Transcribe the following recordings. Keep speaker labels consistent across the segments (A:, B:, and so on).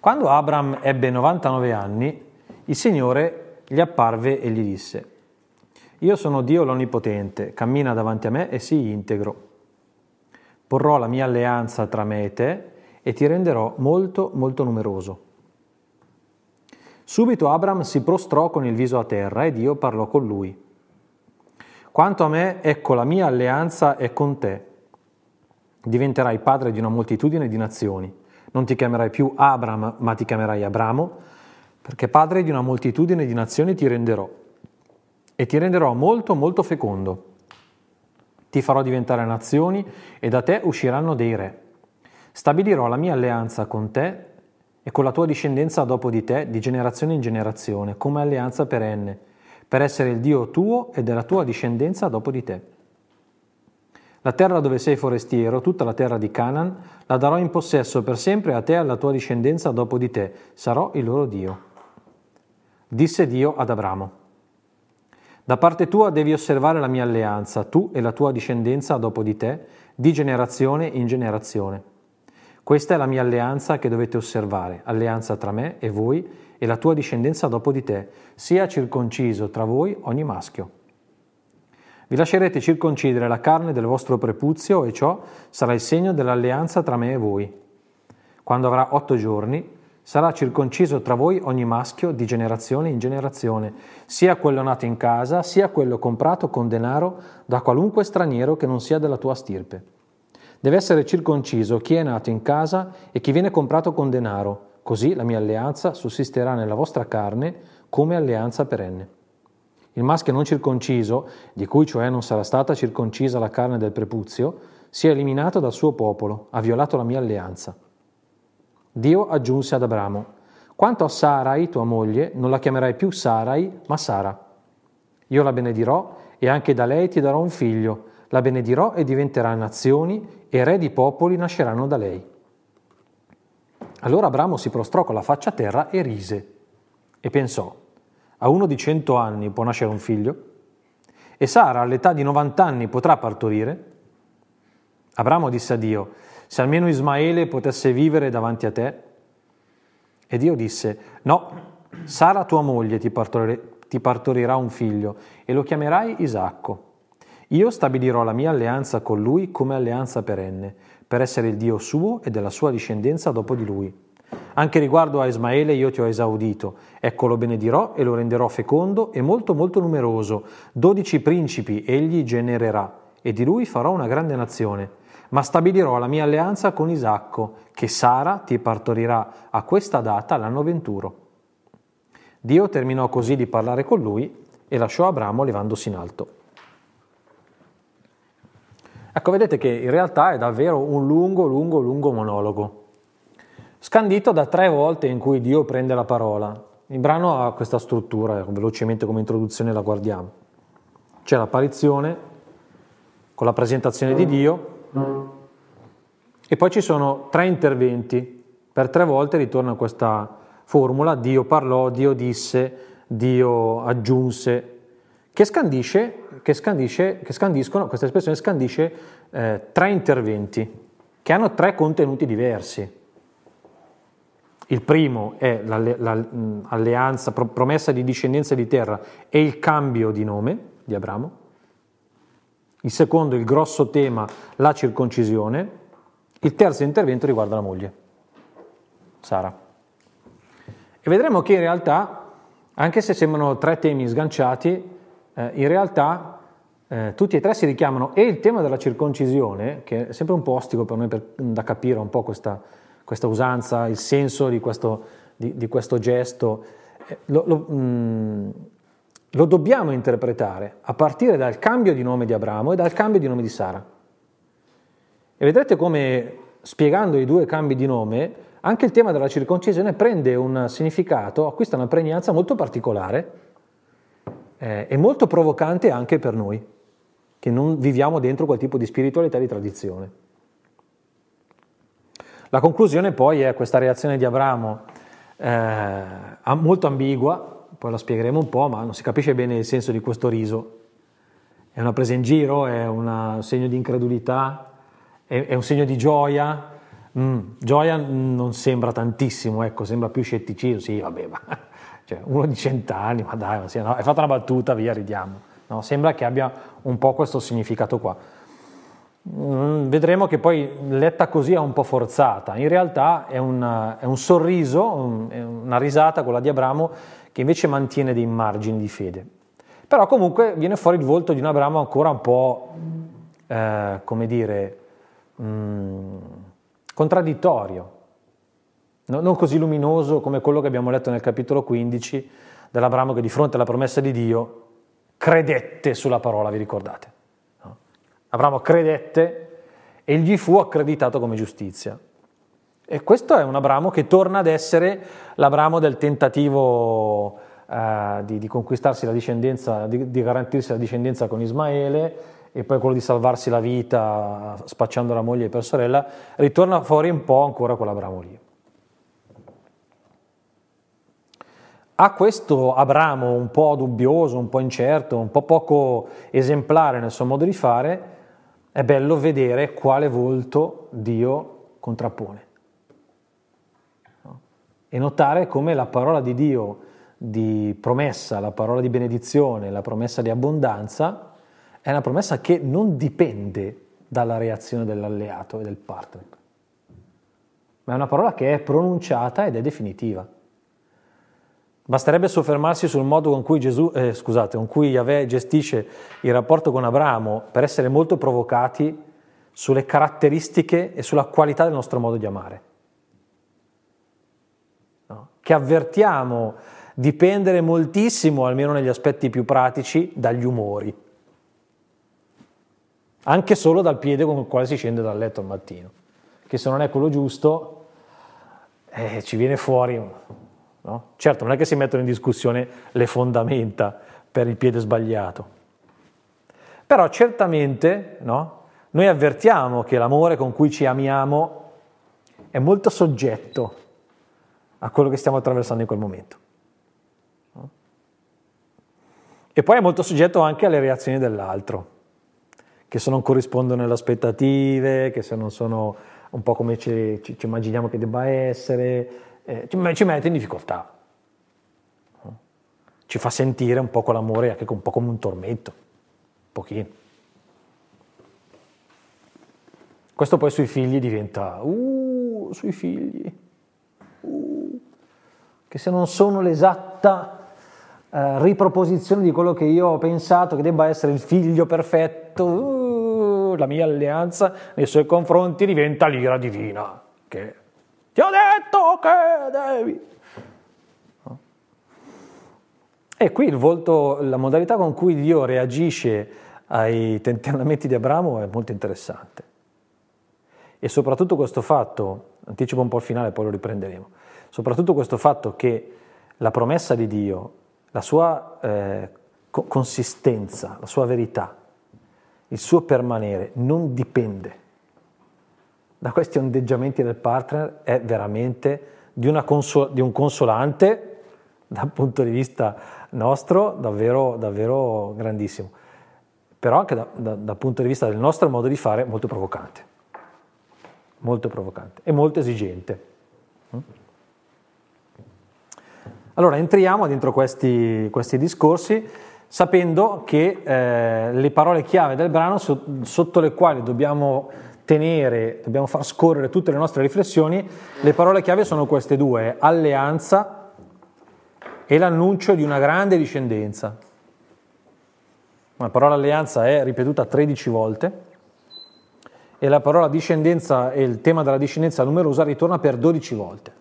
A: Quando Abram ebbe 99 anni, il Signore gli apparve e gli disse, Io sono Dio l'Onnipotente, cammina davanti a me e sii integro. Porrò la mia alleanza tra me e te e ti renderò molto, molto numeroso. Subito Abram si prostrò con il viso a terra e Dio parlò con lui. Quanto a me, ecco la mia alleanza è con te. Diventerai padre di una moltitudine di nazioni. Non ti chiamerai più Abram, ma ti chiamerai Abramo, perché padre di una moltitudine di nazioni ti renderò. E ti renderò molto, molto fecondo. Ti farò diventare nazioni e da te usciranno dei re. Stabilirò la mia alleanza con te e con la tua discendenza dopo di te, di generazione in generazione, come alleanza perenne, per essere il Dio tuo e della tua discendenza dopo di te. La terra dove sei forestiero, tutta la terra di Canaan, la darò in possesso per sempre a te e alla tua discendenza dopo di te, sarò il loro Dio. Disse Dio ad Abramo. Da parte tua devi osservare la mia alleanza, tu e la tua discendenza dopo di te, di generazione in generazione questa è la mia alleanza che dovete osservare, alleanza tra me e voi e la tua discendenza dopo di te, sia circonciso tra voi ogni maschio. Vi lascerete circoncidere la carne del vostro prepuzio e ciò sarà il segno dell'alleanza tra me e voi. Quando avrà otto giorni, sarà circonciso tra voi ogni maschio di generazione in generazione, sia quello nato in casa, sia quello comprato con denaro da qualunque straniero che non sia della tua stirpe. Deve essere circonciso chi è nato in casa e chi viene comprato con denaro, così la mia alleanza sussisterà nella vostra carne come alleanza perenne. Il maschio non circonciso, di cui cioè non sarà stata circoncisa la carne del prepuzio, sia eliminato dal suo popolo, ha violato la mia alleanza. Dio aggiunse ad Abramo, quanto a Sarai, tua moglie, non la chiamerai più Sarai, ma Sara. Io la benedirò e anche da lei ti darò un figlio, la benedirò e diventerà nazioni e re di popoli nasceranno da lei. Allora Abramo si prostrò con la faccia a terra e rise e pensò, a uno di cento anni può nascere un figlio? E Sara all'età di 90 anni potrà partorire? Abramo disse a Dio, se almeno Ismaele potesse vivere davanti a te. E Dio disse, no, Sara tua moglie ti, ti partorirà un figlio e lo chiamerai Isacco. Io stabilirò la mia alleanza con lui come alleanza perenne, per essere il Dio suo e della sua discendenza dopo di lui. Anche riguardo a Ismaele io ti ho esaudito, ecco lo benedirò e lo renderò fecondo e molto molto numeroso. Dodici principi egli genererà, e di lui farò una grande nazione. Ma stabilirò la mia alleanza con Isacco, che Sara ti partorirà a questa data l'anno venturo. Dio terminò così di parlare con lui e lasciò Abramo levandosi in alto. Ecco, vedete che in realtà è davvero un lungo, lungo, lungo monologo, scandito da tre volte in cui Dio prende la parola. Il brano ha questa struttura, velocemente come introduzione la guardiamo. C'è l'apparizione con la presentazione di Dio e poi ci sono tre interventi. Per tre volte ritorna questa formula, Dio parlò, Dio disse, Dio aggiunse, che scandisce che, scandisce, che scandiscono, questa espressione scandisce eh, tre interventi che hanno tre contenuti diversi. Il primo è l'alleanza, promessa di discendenza di terra e il cambio di nome di Abramo. Il secondo, il grosso tema, la circoncisione. Il terzo intervento riguarda la moglie, Sara. E vedremo che in realtà, anche se sembrano tre temi sganciati, eh, in realtà eh, tutti e tre si richiamano e il tema della circoncisione, che è sempre un po' ostico per noi per, da capire un po' questa, questa, usanza, il senso di questo, di, di questo gesto, eh, lo, lo, mh, mm, lo dobbiamo interpretare a partire dal cambio di nome di Abramo e dal cambio di nome di Sara. E vedrete come spiegando i due cambi di nome, anche il tema della circoncisione prende un significato, acquista una pregnanza molto particolare eh, è molto provocante anche per noi, che non viviamo dentro quel tipo di spiritualità e di tradizione. La conclusione poi è questa reazione di Abramo eh, molto ambigua, poi la spiegheremo un po', ma non si capisce bene il senso di questo riso. È una presa in giro, è un segno di incredulità, è, è un segno di gioia, Mm, gioia non sembra tantissimo, ecco, sembra più scetticismo, sì, vabbè, ma cioè, uno di cent'anni, ma dai, ma sì, no, hai fatto una battuta, via, ridiamo. No, sembra che abbia un po' questo significato qua. Mm, vedremo che poi letta così è un po' forzata, in realtà è, una, è un sorriso, un, è una risata, quella di Abramo, che invece mantiene dei margini di fede. Però comunque viene fuori il volto di un Abramo ancora un po', eh, come dire, mh, mm, contraddittorio, no, non così luminoso come quello che abbiamo letto nel capitolo 15 dell'Abramo che di fronte alla promessa di Dio credette sulla parola, vi ricordate? Abramo credette e gli fu accreditato come giustizia. E questo è un Abramo che torna ad essere l'Abramo del tentativo eh, di, di, conquistarsi la discendenza, di, di garantirsi la discendenza con Ismaele e poi quello di salvarsi la vita spacciando la moglie per sorella, ritorna fuori un po' ancora quell'Abramo lì. A questo Abramo un po' dubbioso, un po' incerto, un po' poco esemplare nel suo modo di fare, è bello vedere quale volto Dio contrappone. E notare come la parola di Dio di promessa, la parola di benedizione, la promessa di abbondanza, è una promessa che non dipende dalla reazione dell'alleato e del partner, ma è una parola che è pronunciata ed è definitiva. Basterebbe soffermarsi sul modo con cui, Gesù, eh, scusate, con cui Yahweh gestisce il rapporto con Abramo per essere molto provocati sulle caratteristiche e sulla qualità del nostro modo di amare. No? Che avvertiamo dipendere moltissimo, almeno negli aspetti più pratici, dagli umori anche solo dal piede con il quale si scende dal letto al mattino, che se non è quello giusto eh, ci viene fuori. No? Certo, non è che si mettono in discussione le fondamenta per il piede sbagliato, però certamente no? noi avvertiamo che l'amore con cui ci amiamo è molto soggetto a quello che stiamo attraversando in quel momento. E poi è molto soggetto anche alle reazioni dell'altro che se non corrispondono alle aspettative, che se non sono un po' come ci, ci, ci immaginiamo che debba essere, eh, ci, mette in difficoltà. Ci fa sentire un po' quell'amore anche un po' come un tormento, un pochino. Questo poi sui figli diventa, uh, sui figli, uh, che se non sono l'esatta Uh, riproposizione di quello che io ho pensato che debba essere il figlio perfetto, uh, la mia alleanza nei suoi confronti diventa l'ira divina, che ti ho detto che devi. E qui il volto, la modalità con cui Dio reagisce ai tentennamenti di Abramo è molto interessante. E soprattutto questo fatto, anticipo un po' il finale, poi lo riprenderemo, soprattutto questo fatto che la promessa di Dio la sua eh, consistenza, la sua verità, il suo permanere non dipende da questi ondeggiamenti del partner, è veramente di, consol- di un consolante dal punto di vista nostro davvero, davvero grandissimo, però anche da, da, dal punto di vista del nostro modo di fare molto provocante, molto provocante e molto esigente. Mm? Allora entriamo dentro questi, questi discorsi sapendo che eh, le parole chiave del brano so, sotto le quali dobbiamo tenere, dobbiamo far scorrere tutte le nostre riflessioni, le parole chiave sono queste due, alleanza e l'annuncio di una grande discendenza. La parola alleanza è ripetuta 13 volte e la parola discendenza e il tema della discendenza numerosa ritorna per 12 volte.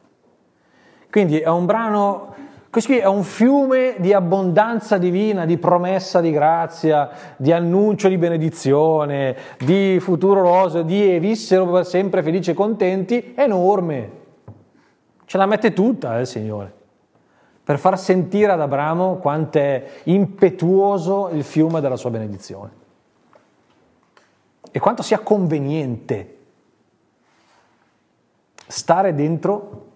A: Quindi è un brano questo qui è un fiume di abbondanza divina, di promessa di grazia, di annuncio di benedizione, di futuro roseo, di e vissero per sempre felici e contenti, enorme. Ce la mette tutta eh, il Signore, per far sentire ad Abramo quanto è impetuoso il fiume della sua benedizione e quanto sia conveniente stare dentro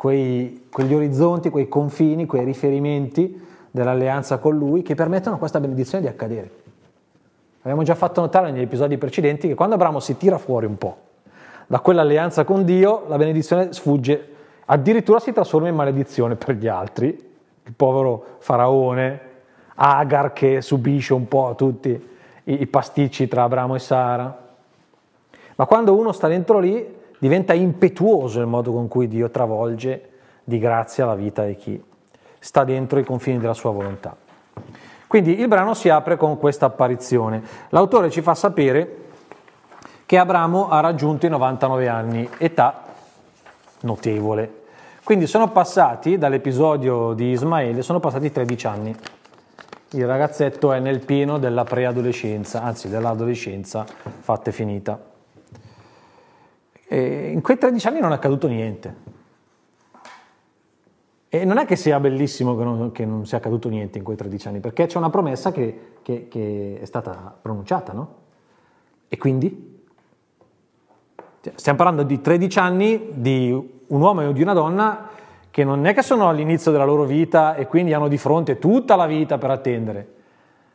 A: quei, quegli orizzonti, quei confini, quei riferimenti dell'alleanza con Lui che permettono a questa benedizione di accadere. Abbiamo già fatto notare negli episodi precedenti che quando Abramo si tira fuori un po' da quell'alleanza con Dio, la benedizione sfugge, addirittura si trasforma in maledizione per gli altri. Il povero faraone, Agar che subisce un po' tutti i, pasticci tra Abramo e Sara. Ma quando uno sta dentro lì, diventa impetuoso il modo con cui Dio travolge di grazia la vita di chi sta dentro i confini della sua volontà. Quindi il brano si apre con questa apparizione. L'autore ci fa sapere che Abramo ha raggiunto i 99 anni, età notevole. Quindi sono passati dall'episodio di Ismaele, sono passati 13 anni. Il ragazzetto è nel pieno della preadolescenza, anzi dell'adolescenza fatta e finita. E in quei 13 anni non è accaduto niente. E non è che sia bellissimo che non, che non, sia accaduto niente in quei 13 anni, perché c'è una promessa che, che, che è stata pronunciata, no? E quindi? Cioè, stiamo parlando di 13 anni di un uomo e di una donna che non è che sono all'inizio della loro vita e quindi hanno di fronte tutta la vita per attendere.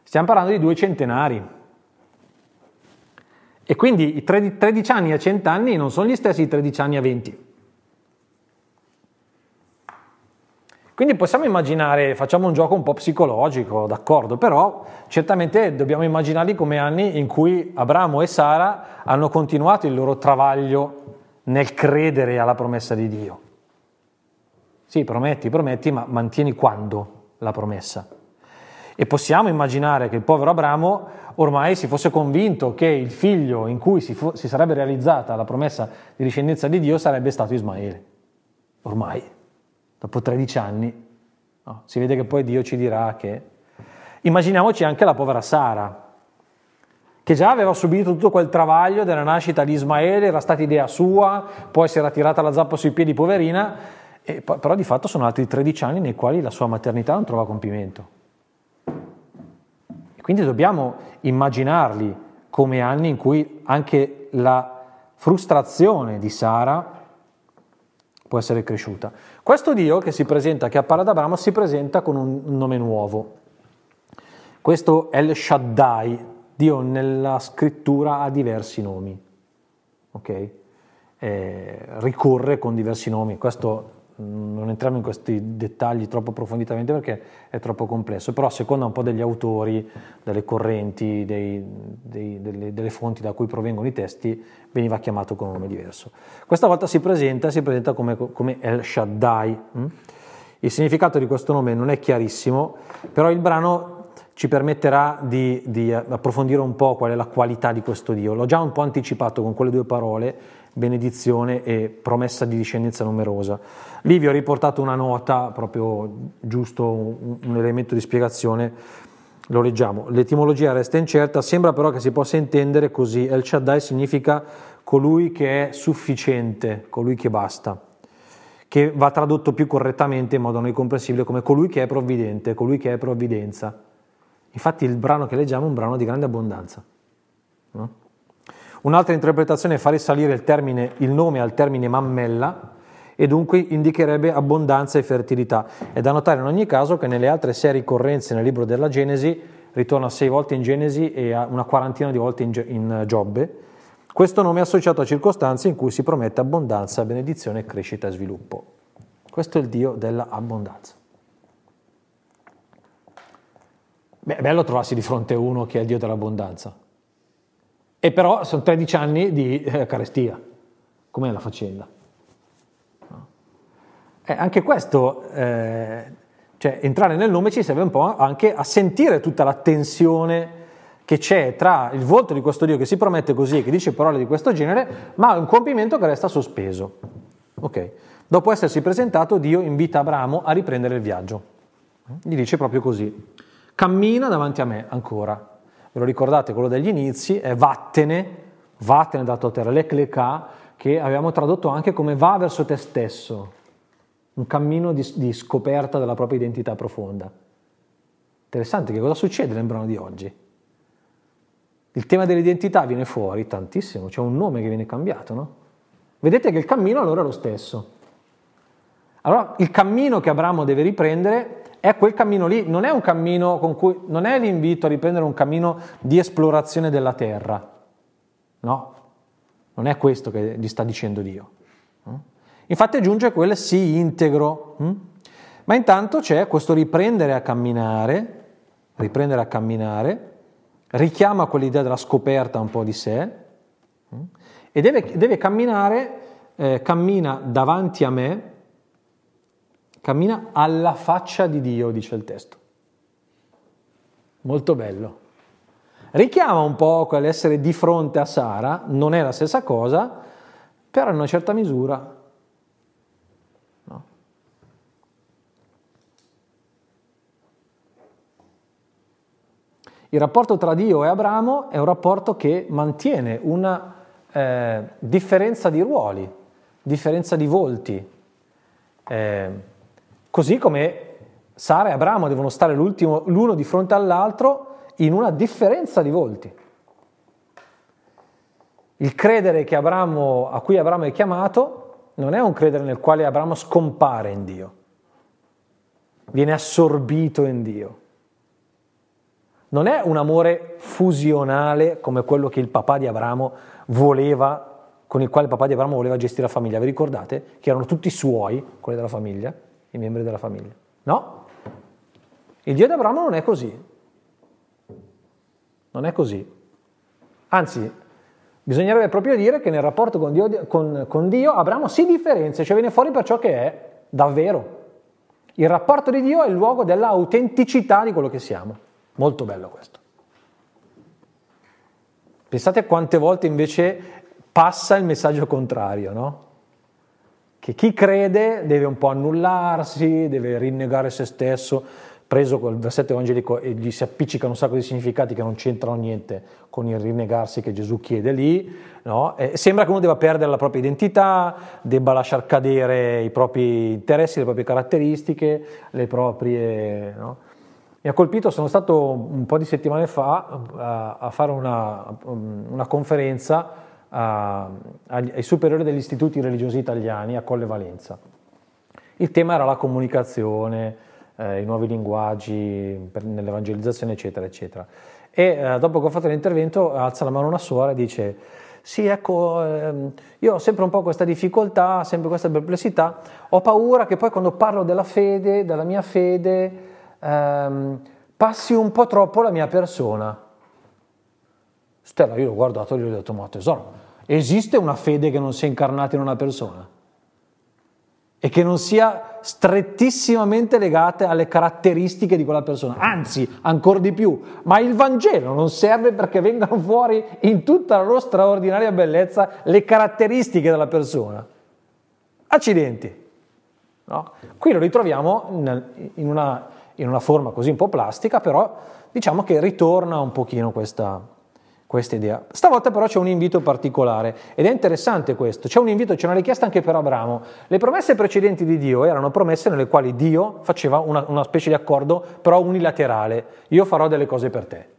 A: Stiamo parlando di due centenari. E quindi i 13 anni a 100 anni non sono gli stessi 13 anni a 20. Quindi possiamo immaginare, facciamo un gioco un po' psicologico, d'accordo, però certamente dobbiamo immaginarli come anni in cui Abramo e Sara hanno continuato il loro travaglio nel credere alla promessa di Dio. Sì, prometti, prometti, ma mantieni quando la promessa? E possiamo immaginare che il povero Abramo ormai si fosse convinto che il figlio in cui si, fu- si sarebbe realizzata la promessa di discendenza di Dio sarebbe stato Ismaele. Ormai dopo 13 anni. No, si vede che poi Dio ci dirà che... Immaginiamoci anche la povera Sara, che già aveva subito tutto quel travaglio della nascita di Ismaele, era stata idea sua, poi si era tirata la zappa sui piedi, poverina, però di fatto sono altri 13 anni nei quali la sua maternità non trova compimento. Quindi dobbiamo immaginarli come anni in cui anche la frustrazione di Sara può essere cresciuta. Questo Dio che si presenta, che appare ad Abramo, si presenta con un nome nuovo. Questo El Shaddai, Dio nella scrittura ha diversi nomi, ok? Eh, ricorre con diversi nomi, questo non entriamo in questi dettagli troppo approfonditamente perché è troppo complesso, però a seconda un po' degli autori, delle correnti, dei, dei, delle, delle, fonti da cui provengono i testi, veniva chiamato con un nome diverso. Questa volta si presenta, si presenta come, come El Shaddai. Hm? Il significato di questo nome non è chiarissimo, però il brano ci permetterà di, di approfondire un po' qual è la qualità di questo Dio. L'ho già un po' anticipato con quelle due parole, benedizione e promessa di discendenza numerosa. Lì vi ho riportato una nota, proprio giusto un, elemento di spiegazione, lo leggiamo. L'etimologia resta incerta, sembra però che si possa intendere così. El Shaddai significa colui che è sufficiente, colui che basta, che va tradotto più correttamente in modo noi comprensibile come colui che è provvidente, colui che è provvidenza. Infatti il brano che leggiamo è un brano di grande abbondanza. No? Un'altra interpretazione è far risalire il, termine, il nome al termine mammella e dunque indicherebbe abbondanza e fertilità. È da notare in ogni caso che nelle altre sei ricorrenze nel libro della Genesi, ritorna sei volte in Genesi e una quarantina di volte in, in Giobbe, questo nome è associato a circostanze in cui si promette abbondanza, benedizione, crescita e sviluppo. Questo è il Dio dell'abbondanza. Beh, è bello trovarsi di fronte a uno che è il Dio dell'abbondanza. E però sono 13 anni di eh, carestia. Com'è la faccenda? No. Eh, anche questo, eh, cioè entrare nel nome ci serve un po' anche a sentire tutta la tensione che c'è tra il volto di questo Dio che si promette così, che dice parole di questo genere, ma un compimento che resta sospeso. Ok. Dopo essersi presentato, Dio invita Abramo a riprendere il viaggio. Gli dice proprio così: cammina davanti a me ancora ve lo ricordate, quello degli inizi, è vattene, vattene da tua terra, l'ecleca, che abbiamo tradotto anche come va verso te stesso, un cammino di, di scoperta della propria identità profonda. Interessante che cosa succede nel brano di oggi. Il tema dell'identità viene fuori tantissimo, c'è un nome che viene cambiato, no? Vedete che il cammino allora è lo stesso. Allora, il cammino che Abramo deve riprendere è quel cammino lì, non è un cammino con cui, non è l'invito a riprendere un cammino di esplorazione della terra, no. Non è questo che gli sta dicendo Dio. Infatti aggiunge quel sì integro. Hm? Ma intanto c'è questo riprendere a camminare, riprendere a camminare, richiama quell'idea della scoperta un po' di sé hm? e deve, deve camminare, eh, cammina davanti a me, cammina alla faccia di Dio, dice il testo. Molto bello. Richiama un po' quell'essere di fronte a Sara, non è la stessa cosa, però in una certa misura Il rapporto tra Dio e Abramo è un rapporto che mantiene una eh, differenza di ruoli, differenza di volti. Eh, così come Sara e Abramo devono stare l'uno di fronte all'altro in una differenza di volti. Il credere Abramo, a cui Abramo è chiamato non è un credere nel quale Abramo scompare in Dio, viene assorbito in Dio non è un amore fusionale come quello che il papà di Abramo voleva, con il quale il papà di Abramo voleva gestire la famiglia. Vi ricordate? Che erano tutti suoi, quelli della famiglia, i membri della famiglia. No? Il Dio di Abramo non è così. Non è così. Anzi, bisognerebbe proprio dire che nel rapporto con Dio, con, con Dio Abramo si differenzia, cioè viene fuori per ciò che è davvero. Il rapporto di Dio è il luogo dell'autenticità di quello che siamo. Molto bello questo. Pensate quante volte invece passa il messaggio contrario, no? Che chi crede deve un po' annullarsi, deve rinnegare se stesso, preso quel versetto evangelico e gli si appiccicano un sacco di significati che non c'entrano niente con il rinnegarsi che Gesù chiede lì, no? sembra che uno debba perdere la propria identità, debba lasciar cadere i propri interessi, le proprie caratteristiche, le proprie... No? Mi ha colpito, sono stato un po' di settimane fa a, a fare una, una conferenza a, ai superiori degli istituti religiosi italiani a Colle Valenza. Il tema era la comunicazione, eh, i nuovi linguaggi per, nell'evangelizzazione, eccetera, eccetera. E eh, dopo che ho fatto l'intervento alza la mano una suora e dice sì, ecco, ehm, io ho sempre un po' questa difficoltà, sempre questa perplessità, ho paura che poi quando parlo della fede, della mia fede, ehm, passi un po' troppo la mia persona. Stella, io l'ho guardato e gli ho detto, ma tesoro, esiste una fede che non sia incarnata in una persona? E che non sia strettissimamente legata alle caratteristiche di quella persona, anzi, ancora di più, ma il Vangelo non serve perché vengano fuori in tutta la loro straordinaria bellezza le caratteristiche della persona. Accidenti. No? Qui lo ritroviamo in una in una forma così un po' plastica, però diciamo che ritorna un pochino questa, questa idea. Stavolta però c'è un invito particolare ed è interessante questo, c'è un invito, c'è una richiesta anche per Abramo. Le promesse precedenti di Dio erano promesse nelle quali Dio faceva una, una specie di accordo però unilaterale, io farò delle cose per te.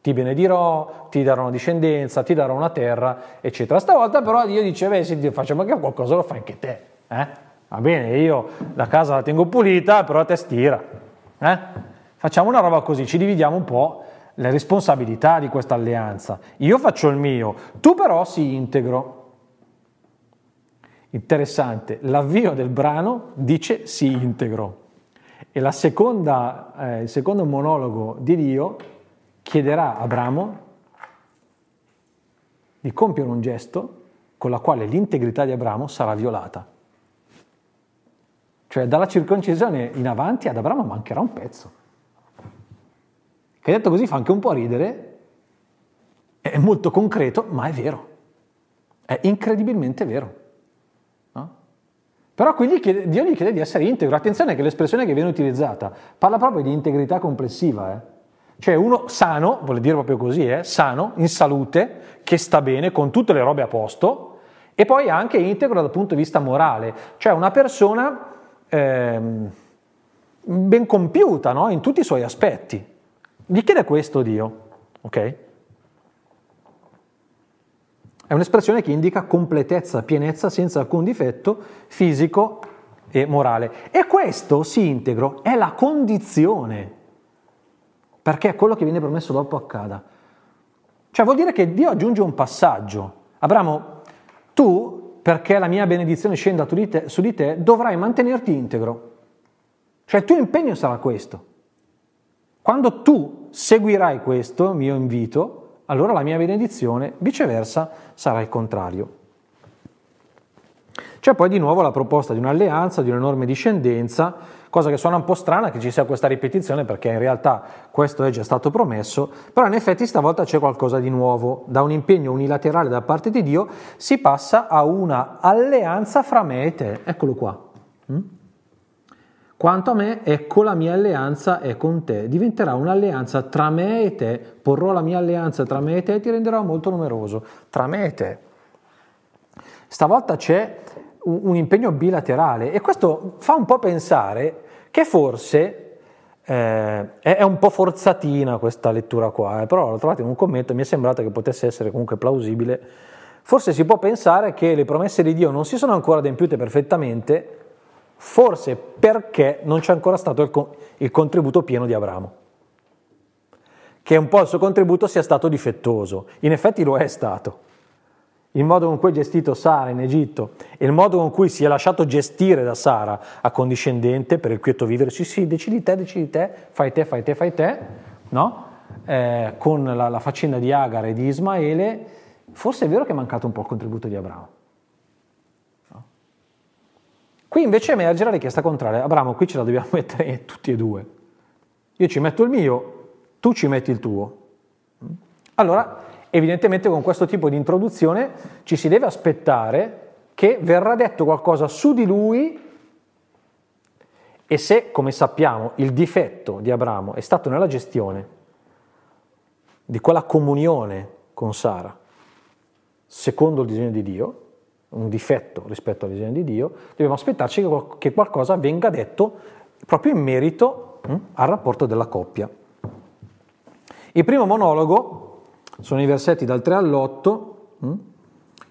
A: Ti benedirò, ti darò una discendenza, ti darò una terra, eccetera. Stavolta però Dio dice, beh, sì, facciamo anche qualcosa, lo fai anche te. Eh? Va bene, io la casa la tengo pulita, però te stira. Eh? Facciamo una roba così, ci dividiamo un po' le responsabilità di questa alleanza. Io faccio il mio, tu però si integro. Interessante, l'avvio del brano dice si integro e seconda, eh, il secondo monologo di Dio chiederà a Abramo di compiere un gesto con la quale l'integrità di Abramo sarà violata. Cioè dalla circoncisione in avanti ad Abramo mancherà un pezzo. Che detto così fa anche un po' ridere, è molto concreto, ma è vero. È incredibilmente vero. No? Però qui gli chiede, Dio gli chiede di essere integro. Attenzione che l'espressione che viene utilizzata parla proprio di integrità complessiva. Eh? Cioè uno sano, vuol dire proprio così, eh? sano, in salute, che sta bene, con tutte le robe a posto, e poi anche integro dal punto di vista morale. Cioè una persona eh, ben compiuta no? in tutti i suoi aspetti. Gli chiede questo Dio, ok? È un'espressione che indica completezza, pienezza senza alcun difetto fisico e morale. E questo, si integro, è la condizione perché quello che viene promesso dopo accada. Cioè vuol dire che Dio aggiunge un passaggio Abramo, tu, perché la mia benedizione scenda su di, te, su di te, dovrai mantenerti integro. Cioè il tuo impegno sarà questo. Quando tu seguirai questo mio invito, allora la mia benedizione, viceversa, sarà il contrario. C'è poi di nuovo la proposta di un'alleanza, di un'enorme discendenza, cosa che suona un po' strana che ci sia questa ripetizione perché in realtà questo è già stato promesso, però in effetti stavolta c'è qualcosa di nuovo. Da un impegno unilaterale da parte di Dio si passa a una alleanza fra me e te. Eccolo qua. Mm? Quanto a me, ecco la mia alleanza è con te. Diventerà un'alleanza tra me e te. Porrò la mia alleanza tra me e te e ti renderò molto numeroso. Tra me e te. Stavolta c'è un impegno bilaterale e questo fa un po' pensare che forse eh, è un po' forzatina questa lettura qua, eh, però l'ho trovata in un commento e mi è sembrato che potesse essere comunque plausibile. Forse si può pensare che le promesse di Dio non si sono ancora adempiute perfettamente, forse perché non c'è ancora stato il, il contributo pieno di Abramo, che un po' il suo contributo sia stato difettoso, in effetti lo è stato il modo con cui ha gestito Sara in Egitto e il modo con cui si è lasciato gestire da Sara accondiscendente per il quieto vivere, sì sì, decidi te, decidi te, fai te, fai te, fai te, no? Eh, con la, la, faccenda di Agar e di Ismaele, forse è vero che è mancato un po' il contributo di Abramo. Qui invece emerge la richiesta contraria, Abramo qui ce la dobbiamo mettere tutti e due, io ci metto il mio, tu ci metti il tuo. Allora, Evidentemente con questo tipo di introduzione ci si deve aspettare che verrà detto qualcosa su di lui e se, come sappiamo, il difetto di Abramo è stato nella gestione di quella comunione con Sara, secondo il disegno di Dio, un difetto rispetto al disegno di Dio, dobbiamo aspettarci che qualcosa venga detto proprio in merito hm, al rapporto della coppia. Il primo monologo sono i versetti dal 3 all'8. Mm?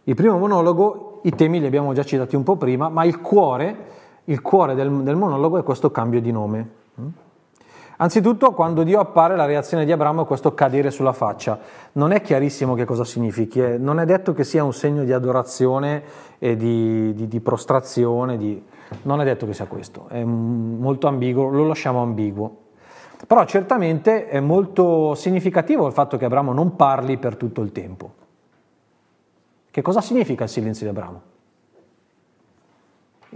A: Il primo monologo, i temi li abbiamo già citati un po' prima, ma il cuore, il cuore del, del monologo è questo cambio di nome. Anzitutto, quando Dio appare, la reazione di Abramo è questo cadere sulla faccia. Non è chiarissimo che cosa significhi, eh. non è detto che sia un segno di adorazione e di, di, di prostrazione, di... non è detto che sia questo, è molto ambiguo, lo lasciamo ambiguo. Però certamente è molto significativo il fatto che Abramo non parli per tutto il tempo. Che cosa significa il silenzio di Abramo?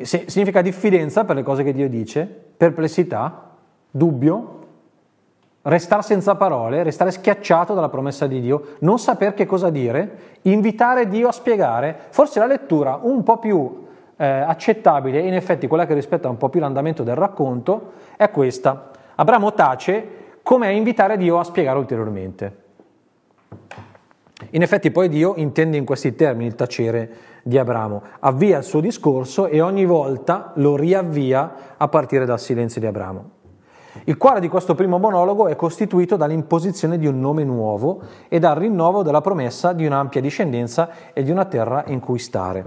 A: Significa diffidenza per le cose che Dio dice, perplessità, dubbio, restare senza parole, restare schiacciato dalla promessa di Dio, non sapere che cosa dire, invitare Dio a spiegare. Forse la lettura un po' più eh, accettabile, in effetti quella che rispetta un po' più l'andamento del racconto, è questa. Abramo tace come a invitare Dio a spiegare ulteriormente. In effetti poi Dio intende in questi termini il tacere di Abramo, avvia il suo discorso e ogni volta lo riavvia a partire dal silenzio di Abramo. Il cuore di questo primo monologo è costituito dall'imposizione di un nome nuovo e dal rinnovo della promessa di un'ampia discendenza e di una terra in cui stare.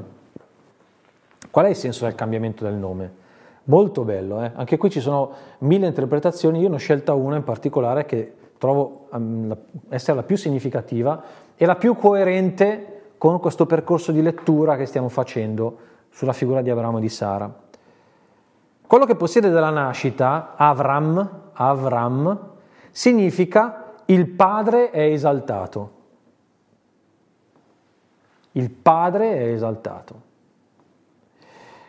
A: Qual è il senso del cambiamento del nome? Molto bello, eh? anche qui ci sono mille interpretazioni, io ne ho scelta una in particolare che trovo um, essere la più significativa e la più coerente con questo percorso di lettura che stiamo facendo sulla figura di Abramo e di Sara. Quello che possiede dalla nascita, Avram, Avram, significa il padre è esaltato. Il padre è esaltato.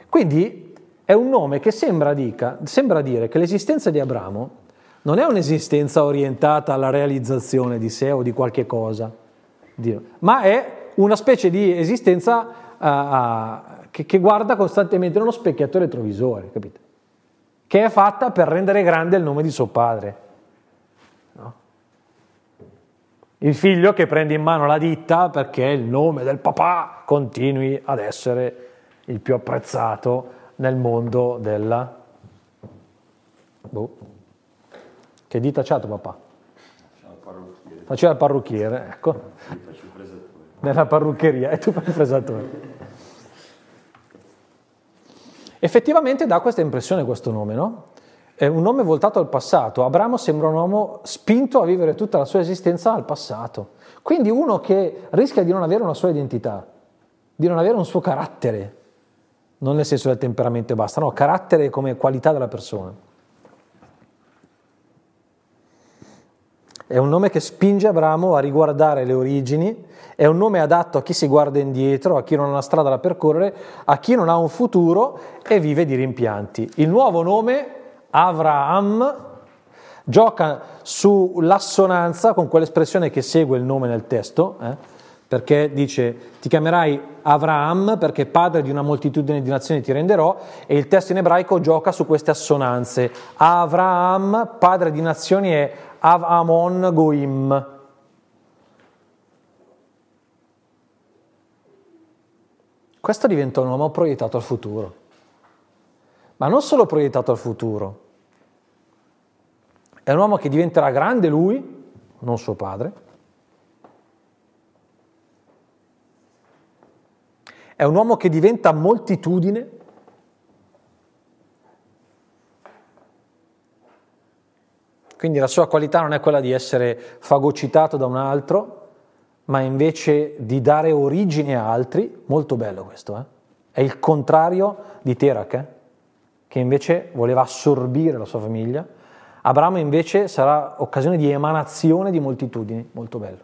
A: Quindi è un nome che sembra, dica, sembra dire che l'esistenza di Abramo non è un'esistenza orientata alla realizzazione di sé o di qualche cosa, ma è una specie di esistenza uh, che, che, guarda costantemente nello specchietto retrovisore, capite? Che è fatta per rendere grande il nome di suo padre. No? Il figlio che prende in mano la ditta perché il nome del papà continui ad essere il più apprezzato nel mondo della... Boh. Che dita c'ha tuo papà? Faceva il parrucchiere, ecco. Nella parruccheria e tu fai il presatore. Effettivamente dà questa impressione questo nome, no? È un nome voltato al passato. Abramo sembra un uomo spinto a vivere tutta la sua esistenza al passato. Quindi uno che rischia di non avere una sua identità, di non avere un suo carattere, non nel senso del temperamento e basta, no, carattere come qualità della persona. È un nome che spinge Abramo a riguardare le origini, è un nome adatto a chi si guarda indietro, a chi non ha una strada da percorrere, a chi non ha un futuro e vive di rimpianti. Il nuovo nome, Avraham, gioca sull'assonanza con quell'espressione che segue il nome nel testo, eh, perché dice ti chiamerai Avraham perché padre di una moltitudine di nazioni ti renderò e il testo in ebraico gioca su queste assonanze. Avraham, padre di nazioni è Av Amon Goim. Questo diventa un uomo proiettato al futuro, ma non solo proiettato al futuro, è un uomo che diventerà grande lui, non suo padre, è un uomo che diventa moltitudine, Quindi la sua qualità non è quella di essere fagocitato da un altro, ma invece di dare origine a altri. Molto bello questo, eh? È il contrario di Terak, eh? che invece voleva assorbire la sua famiglia. Abramo invece sarà occasione di emanazione di moltitudini. Molto bello.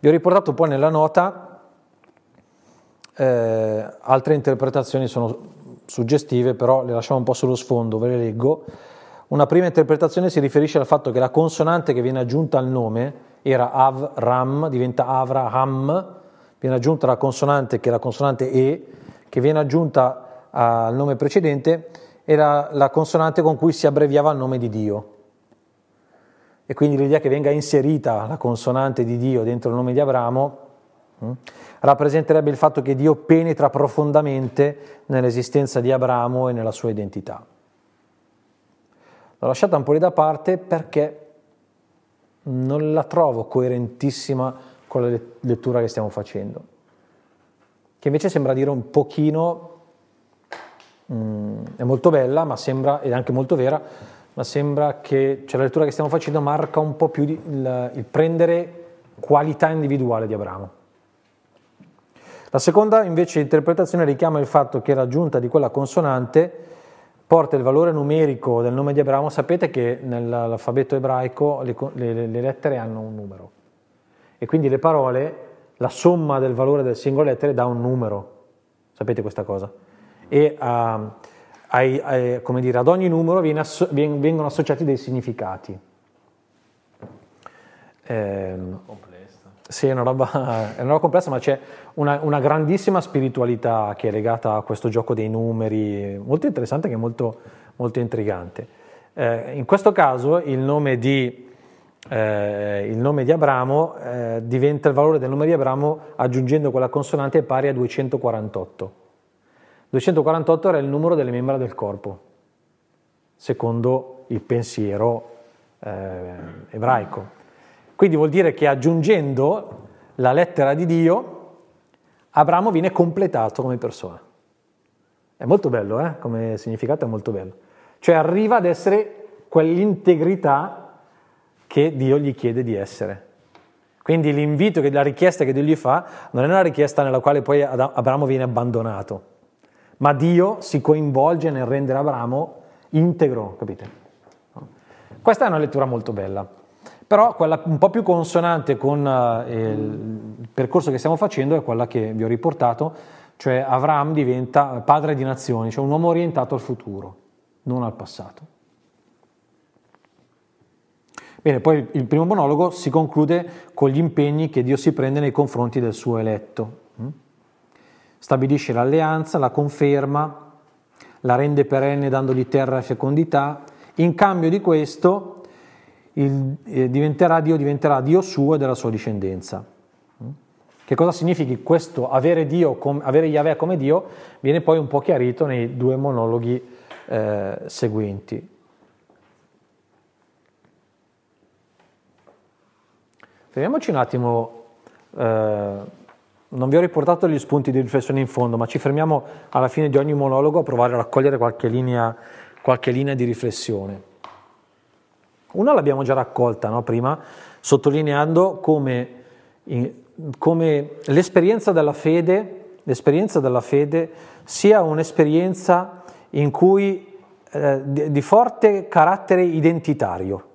A: Vi ho riportato poi nella nota eh, altre interpretazioni, sono suggestive, però le lasciamo un po' sullo sfondo, ve le leggo. Una prima interpretazione si riferisce al fatto che la consonante che viene aggiunta al nome era Avram, diventa Avraham, viene aggiunta la consonante che è la consonante E, che viene aggiunta al nome precedente, era la consonante con cui si abbreviava il nome di Dio. E quindi l'idea che venga inserita la consonante di Dio dentro il nome di Abramo rappresenterebbe il fatto che Dio penetra profondamente nell'esistenza di Abramo e nella sua identità. L'ho lasciata un po' lì da parte perché non la trovo coerentissima con la lettura che stiamo facendo, che invece sembra dire un pochino, mm, è molto bella, ma sembra, ed anche molto vera, ma sembra che cioè, la lettura che stiamo facendo marca un po' più il, il prendere qualità individuale di Abramo. La seconda invece interpretazione richiama il fatto che l'aggiunta di quella consonante porta il valore numerico del nome di Abramo. Sapete che nell'alfabeto ebraico le, le, le lettere hanno un numero e quindi le parole, la somma del valore delle singole lettere dà un numero. Sapete questa cosa? E uh, ai, ai, dire, ad ogni numero asso- vengono associati dei significati. Eh, sì, è una, roba, è una roba complessa, ma c'è una, una, grandissima spiritualità che è legata a questo gioco dei numeri, molto interessante che è molto, molto intrigante. Eh, in questo caso il nome di, eh, il nome di Abramo eh, diventa il valore del nome di Abramo aggiungendo quella consonante pari a 248. 248 era il numero delle membra del corpo, secondo il pensiero eh, ebraico. Quindi vuol dire che aggiungendo la lettera di Dio, Abramo viene completato come persona. È molto bello, eh? come significato è molto bello. Cioè arriva ad essere quell'integrità che Dio gli chiede di essere. Quindi l'invito, la richiesta che Dio gli fa, non è una richiesta nella quale poi Abramo viene abbandonato, ma Dio si coinvolge nel rendere Abramo integro, capite? Questa è una lettura molto bella. Però quella un po' più consonante con uh, il percorso che stiamo facendo è quella che vi ho riportato, cioè Avram diventa padre di nazioni, cioè un uomo orientato al futuro, non al passato. Bene, poi il primo monologo si conclude con gli impegni che Dio si prende nei confronti del suo eletto. Mm? Stabilisce l'alleanza, la conferma, la rende perenne dandogli terra e fecondità. In cambio di questo il, eh, diventerà Dio, diventerà Dio suo e della sua discendenza. Che cosa significa questo avere, Dio, avere Yahweh come Dio viene poi un po' chiarito nei due monologhi eh, seguenti. Fermiamoci un attimo eh, non vi ho riportato gli spunti di riflessione in fondo, ma ci fermiamo alla fine di ogni monologo a provare a raccogliere qualche linea, qualche linea di riflessione. Una l'abbiamo già raccolta no, prima, sottolineando come, come l'esperienza, della fede, l'esperienza della fede sia un'esperienza in cui, eh, di, forte carattere identitario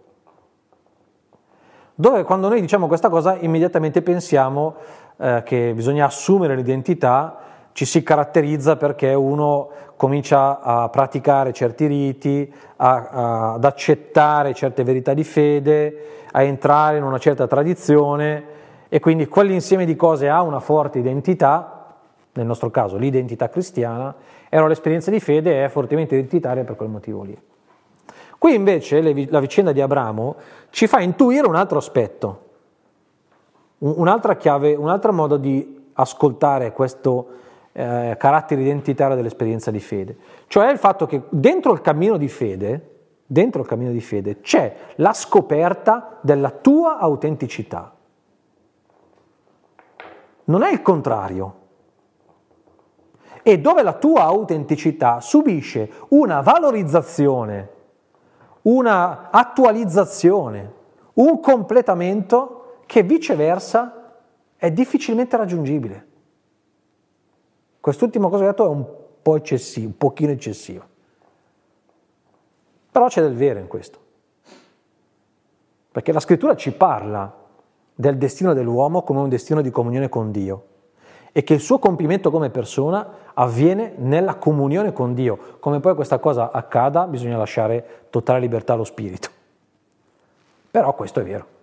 A: dove quando noi diciamo questa cosa immediatamente pensiamo eh, che bisogna assumere l'identità, ci si caratterizza perché uno comincia a praticare certi riti, a, a, ad accettare certe verità di fede, a entrare in una certa tradizione e quindi quell'insieme di cose ha una forte identità, nel nostro caso l'identità cristiana, e allora l'esperienza di fede è fortemente identitaria per quel motivo lì. Qui invece la vicenda di Abramo ci fa intuire un altro aspetto, un'altra chiave, un altro modo di ascoltare questo eh, carattere identitario dell'esperienza di fede, cioè il fatto che dentro il cammino di fede, dentro il cammino di fede c'è la scoperta della tua autenticità. Non è il contrario. E dove la tua autenticità subisce una valorizzazione una attualizzazione, un completamento che viceversa è difficilmente raggiungibile. Quest'ultima cosa che ho detto è un po' eccessivo, un pochino eccessiva. Però c'è del vero in questo. Perché la scrittura ci parla del destino dell'uomo come un destino di comunione con Dio e che il suo compimento come persona avviene nella comunione con Dio. Come poi questa cosa accada bisogna lasciare totale libertà allo spirito. Però questo è vero.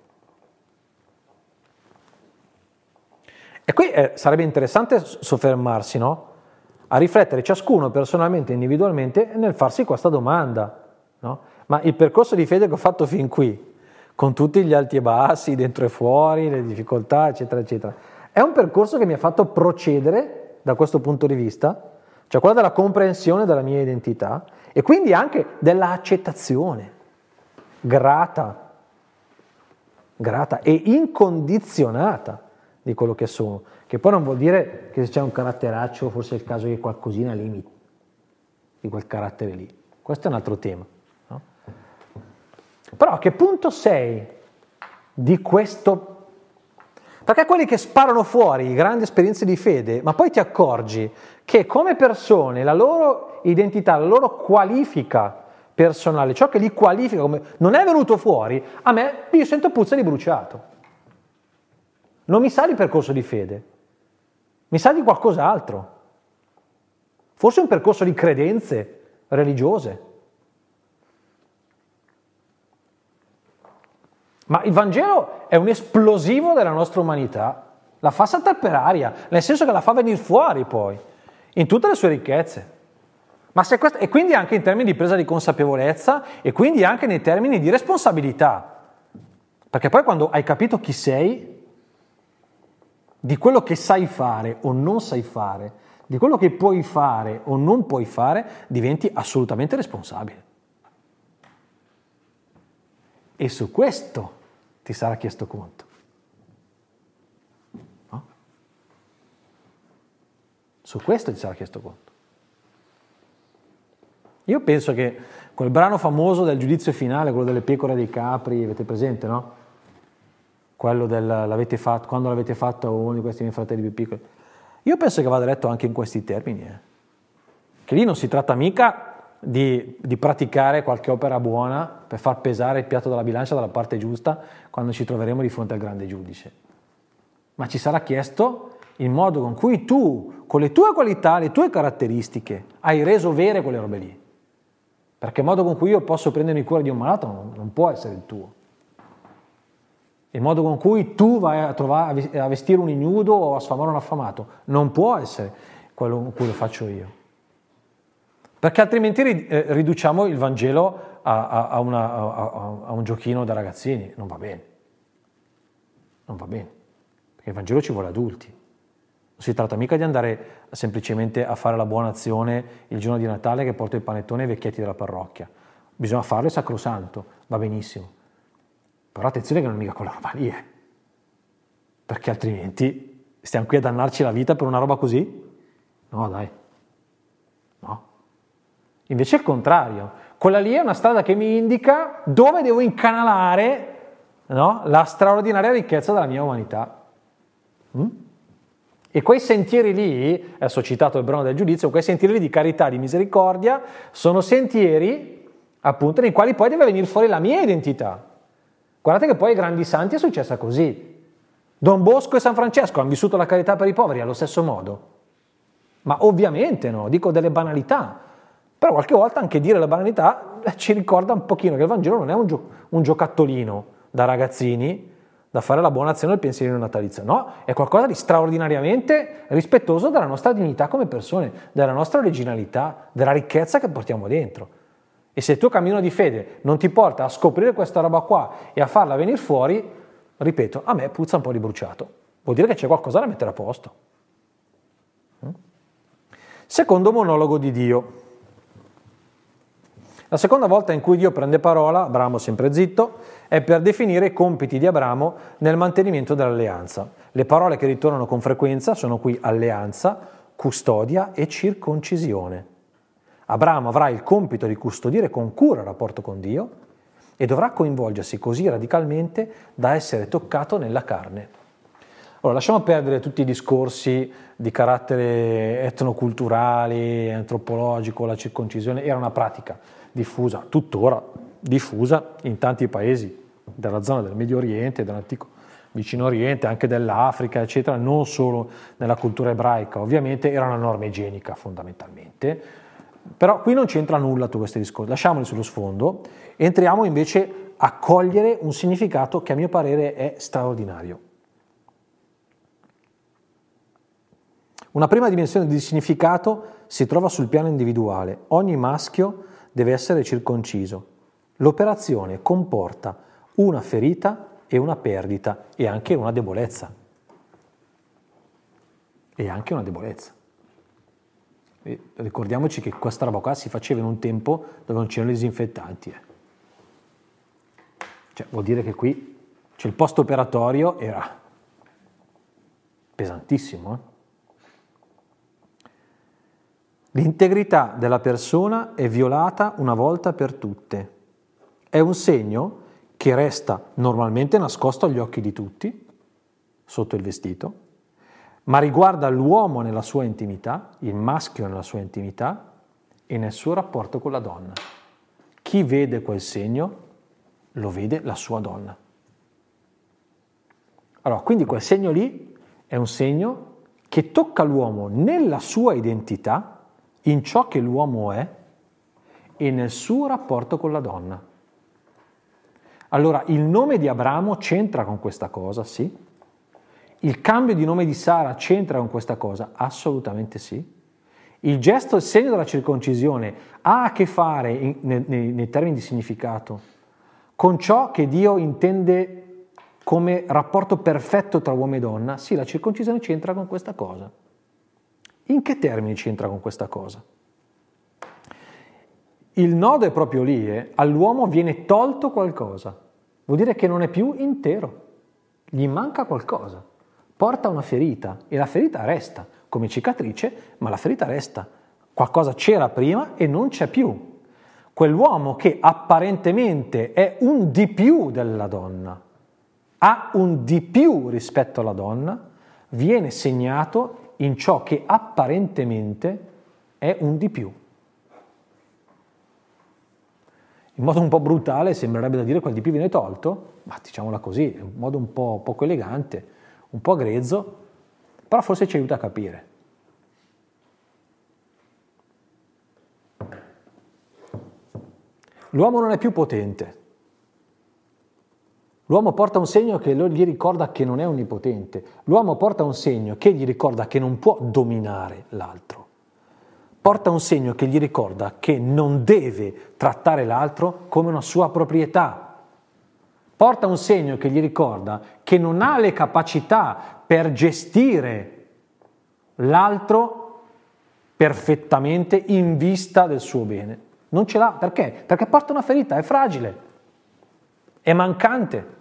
A: E qui eh, sarebbe interessante soffermarsi, no? A riflettere ciascuno personalmente, individualmente, nel farsi questa domanda. No? Ma il percorso di fede che ho fatto fin qui, con tutti gli alti e bassi, dentro e fuori, le difficoltà, eccetera, eccetera, è un percorso che mi ha fatto procedere da questo punto di vista, cioè quello della comprensione della mia identità e quindi anche dell'accettazione grata, grata e incondizionata di quello che sono, che poi non vuol dire che se c'è un caratteraccio forse è il caso che qualcosina limiti di quel carattere lì. Questo è un altro tema. No? Però a che punto sei di questo perché quelli che sparano fuori grandi esperienze di fede, ma poi ti accorgi che come persone la loro identità, la loro qualifica personale, ciò che li qualifica come non è venuto fuori, a me io sento puzza di bruciato. Non mi sa di percorso di fede, mi sa di qualcos'altro. Forse un percorso di credenze religiose. Ma il Vangelo è un esplosivo della nostra umanità, la fa saltare per aria, nel senso che la fa venire fuori poi, in tutte le sue ricchezze. Questo, e quindi anche in termini di presa di consapevolezza e quindi anche nei termini di responsabilità. Perché poi quando hai capito chi sei, di quello che sai fare o non sai fare, di quello che puoi fare o non puoi fare, diventi assolutamente responsabile. E su questo ti sarà chiesto conto. Su questo ti sarà chiesto conto. Io penso che quel brano famoso del giudizio finale, quello delle pecore dei capri, avete presente, no? Quello del l'avete fatto, quando l'avete fatto a uno di questi miei fratelli più piccoli. Io penso che vada letto anche in questi termini. Eh. Che lì non si tratta mica di, di, praticare qualche opera buona per far pesare il piatto della bilancia dalla parte giusta quando ci troveremo di fronte al grande giudice. Ma ci sarà chiesto il modo con cui tu, con le tue qualità, le tue caratteristiche, hai reso vere quelle robe lì. Perché il modo con cui io posso prendermi cura di un malato non, non può essere il tuo. Il modo con cui tu vai a, trovare, a vestire un ignudo o a sfamare un affamato. Non può essere quello con cui lo faccio io. Perché altrimenti eh, riduciamo il Vangelo a, a, una, a, un giochino da ragazzini, non va bene, non va bene, perché il Vangelo ci vuole adulti, non si tratta mica di andare semplicemente a fare la buona azione il giorno di Natale che porta il panettone ai vecchietti della parrocchia, bisogna farlo è sacrosanto, va benissimo, però attenzione che non è mica quella roba lì, eh. perché altrimenti Stiamo qui a dannarci la vita per una roba così? No, dai. No. Invece è il contrario. Quella lì è una strada che mi indica dove devo incanalare no? la straordinaria ricchezza della mia umanità. Mm? E quei sentieri lì, adesso ho citato il brano del giudizio, quei sentieri lì di carità, di misericordia, sono sentieri appunto nei quali poi deve venire fuori la mia identità. Guardate che poi ai grandi santi è successa così. Don Bosco e San Francesco hanno vissuto la carità per i poveri allo stesso modo. Ma ovviamente no, dico delle banalità. Però qualche volta anche dire la banalità ci ricorda un pochino che il Vangelo non è un, gio- un giocattolino da ragazzini da fare la buona azione del pensierino natalizio, no, è qualcosa di straordinariamente rispettoso della nostra dignità come persone, della nostra originalità, della ricchezza che portiamo dentro. E se il tuo cammino di fede non ti porta a scoprire questa roba qua e a farla venire fuori, ripeto, a me puzza un po' di bruciato. Vuol dire che c'è qualcosa da mettere a posto. Mm? Secondo monologo di Dio. La seconda volta in cui Dio prende parola, Abramo sempre zitto, è per definire i compiti di Abramo nel mantenimento dell'alleanza. Le parole che ritornano con frequenza sono qui alleanza, custodia e circoncisione. Abramo avrà il compito di custodire con cura il rapporto con Dio e dovrà coinvolgersi così radicalmente da essere toccato nella carne. Allora, lasciamo perdere tutti i discorsi di carattere etnoculturale, antropologico, la circoncisione. Era una pratica diffusa, tuttora diffusa in tanti paesi della zona del Medio Oriente, dell'antico vicino Oriente, anche dell'Africa, eccetera, non solo nella cultura ebraica, ovviamente era una norma igienica fondamentalmente, però qui non c'entra nulla tutto questo discorso, lasciamoli sullo sfondo, entriamo invece a cogliere un significato che a mio parere è straordinario. Una prima dimensione di significato si trova sul piano individuale. Ogni maschio deve essere circonciso. L'operazione comporta una ferita e una perdita e anche una debolezza. E anche una debolezza. Ricordiamoci che questa roba qua si faceva in un tempo dove non c'erano i disinfettanti. Eh. Cioè, vuol dire che qui cioè, il post operatorio era pesantissimo. Eh? L'integrità della persona è violata una volta per tutte. È un segno che resta normalmente nascosto agli occhi di tutti, sotto il vestito, ma riguarda l'uomo nella sua intimità, il maschio nella sua intimità e nel suo rapporto con la donna. Chi vede quel segno lo vede la sua donna. Allora, quindi quel segno lì è un segno che tocca l'uomo nella sua identità, in ciò che l'uomo è e nel suo rapporto con la donna. Allora, il nome di Abramo c'entra con questa cosa, sì? Il cambio di nome di Sara c'entra con questa cosa? Assolutamente sì. Il gesto, il segno della circoncisione ha a che fare, in, nei, nei termini di significato, con ciò che Dio intende come rapporto perfetto tra uomo e donna? Sì, la circoncisione c'entra con questa cosa. In che termini c'entra con questa cosa? Il nodo è proprio lì, eh? all'uomo viene tolto qualcosa, vuol dire che non è più intero, gli manca qualcosa, porta una ferita e la ferita resta come cicatrice, ma la ferita resta. Qualcosa c'era prima e non c'è più. Quell'uomo che apparentemente è un di più della donna, ha un di più rispetto alla donna, viene segnato in ciò che apparentemente è un di più. In modo un po' brutale sembrerebbe da dire quel di più viene tolto, ma diciamola così, in modo un po' poco elegante, un po' grezzo, però forse ci aiuta a capire. L'uomo non è più potente, L'uomo porta un segno che gli ricorda che non è onnipotente. L'uomo porta un segno che gli ricorda che non può dominare l'altro. Porta un segno che gli ricorda che non deve trattare l'altro come una sua proprietà. Porta un segno che gli ricorda che non ha le capacità per gestire l'altro perfettamente in vista del suo bene. Non ce l'ha perché? Perché porta una ferita, è fragile, è mancante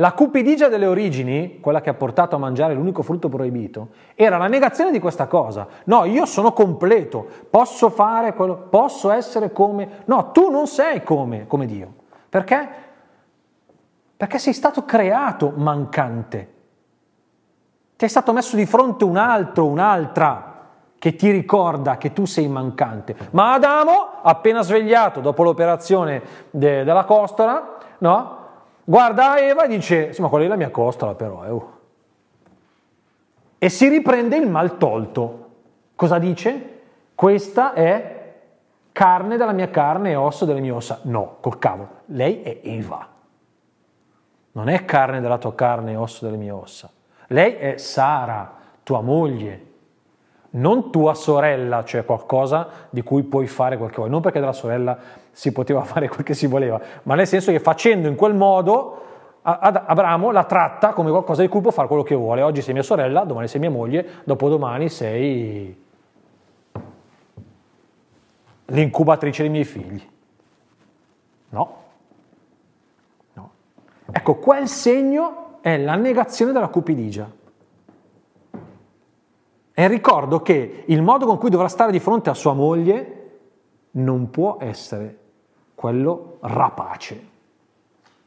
A: La cupidigia delle origini, quella che ha portato a mangiare l'unico frutto proibito, era la negazione di questa cosa. No, io sono completo, posso fare quello, posso essere come... No, tu non sei come, come Dio. Perché? Perché sei stato creato mancante. Ti è stato messo di fronte un altro, un'altra che ti ricorda che tu sei mancante. Ma Adamo, appena svegliato dopo l'operazione de- della costola, no? guarda Eva e dice, sì ma quella è la mia costola però, eh. Oh. e si riprende il mal tolto. Cosa dice? Questa è carne della mia carne e osso delle mie ossa. No, col cavolo, lei è Eva. Non è carne della tua carne e osso delle mie ossa. Lei è Sara, tua moglie, non tua sorella, cioè qualcosa di cui puoi fare quel che vuoi, non perché della sorella si poteva fare quel che si voleva, ma nel senso che facendo in quel modo Abramo la tratta come qualcosa di cui può fare quello che vuole. Oggi sei mia sorella, domani sei mia moglie, dopodomani sei l'incubatrice dei miei figli. No. Ecco, quel segno è la negazione della cupidigia. Il ricordo che il modo con cui dovrà stare di fronte a sua moglie non può essere quello rapace.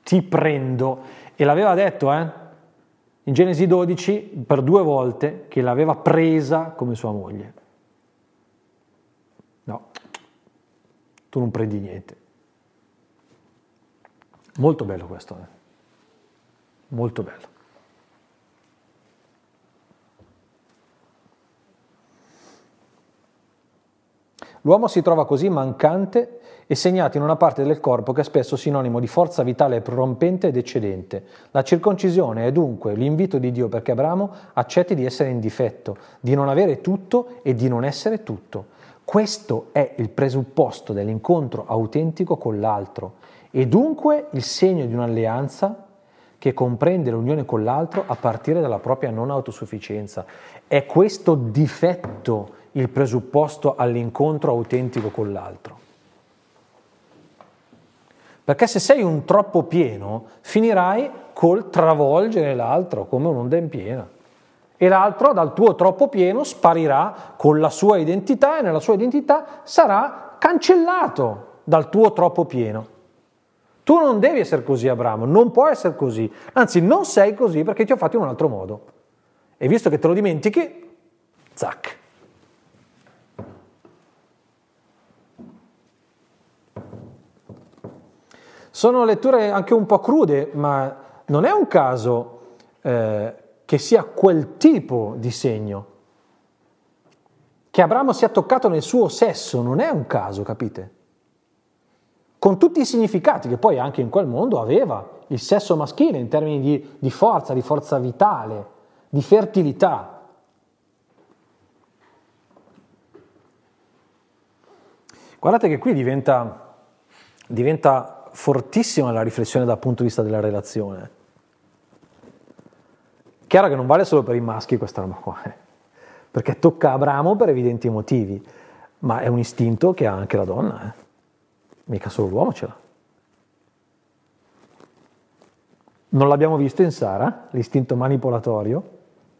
A: Ti prendo. E l'aveva detto, eh? In Genesi 12, per due volte, che l'aveva presa come sua moglie. No, tu non prendi niente. Molto bello questo, eh? Molto bello. L'uomo si trova così mancante e segnato in una parte del corpo che è spesso sinonimo di forza vitale prorompente ed eccedente. La circoncisione è dunque l'invito di Dio perché Abramo accetti di essere in difetto, di non avere tutto e di non essere tutto. Questo è il presupposto dell'incontro autentico con l'altro e dunque il segno di un'alleanza che comprende l'unione con l'altro a partire dalla propria non autosufficienza. È questo difetto il presupposto all'incontro autentico con l'altro. Perché se sei un troppo pieno, finirai col travolgere l'altro come un'onda in piena. E l'altro dal tuo troppo pieno sparirà con la sua identità e nella sua identità sarà cancellato dal tuo troppo pieno. Tu non devi essere così, Abramo, non puoi essere così. Anzi, non sei così perché ti ho fatto in un altro modo. E visto che te lo dimentichi, zac. Sono letture anche un po' crude, ma non è un caso eh, che sia quel tipo di segno. Che Abramo sia toccato nel suo sesso non è un caso, capite? Con tutti i significati che poi anche in quel mondo aveva il sesso maschile in termini di, di forza, di forza vitale, di fertilità. Guardate che qui diventa, diventa fortissima la riflessione dal punto di vista della relazione. Chiaro che non vale solo per i maschi questa roba qua, eh? perché tocca Abramo per evidenti motivi, ma è un istinto che ha anche la donna, eh? Mica solo l'uomo ce l'ha. Non l'abbiamo visto in Sara, l'istinto manipolatorio,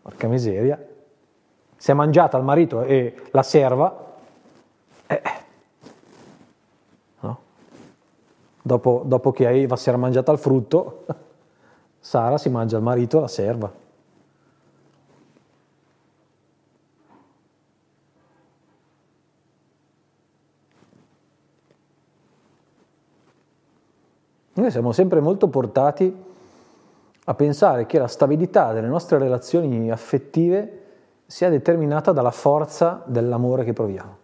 A: porca miseria, si è mangiata il marito e la serva, eh, Dopo, dopo che Eva si era mangiata il frutto, Sara si mangia il marito e la serva. Noi siamo sempre molto portati a pensare che la stabilità delle nostre relazioni affettive sia determinata dalla forza dell'amore che proviamo.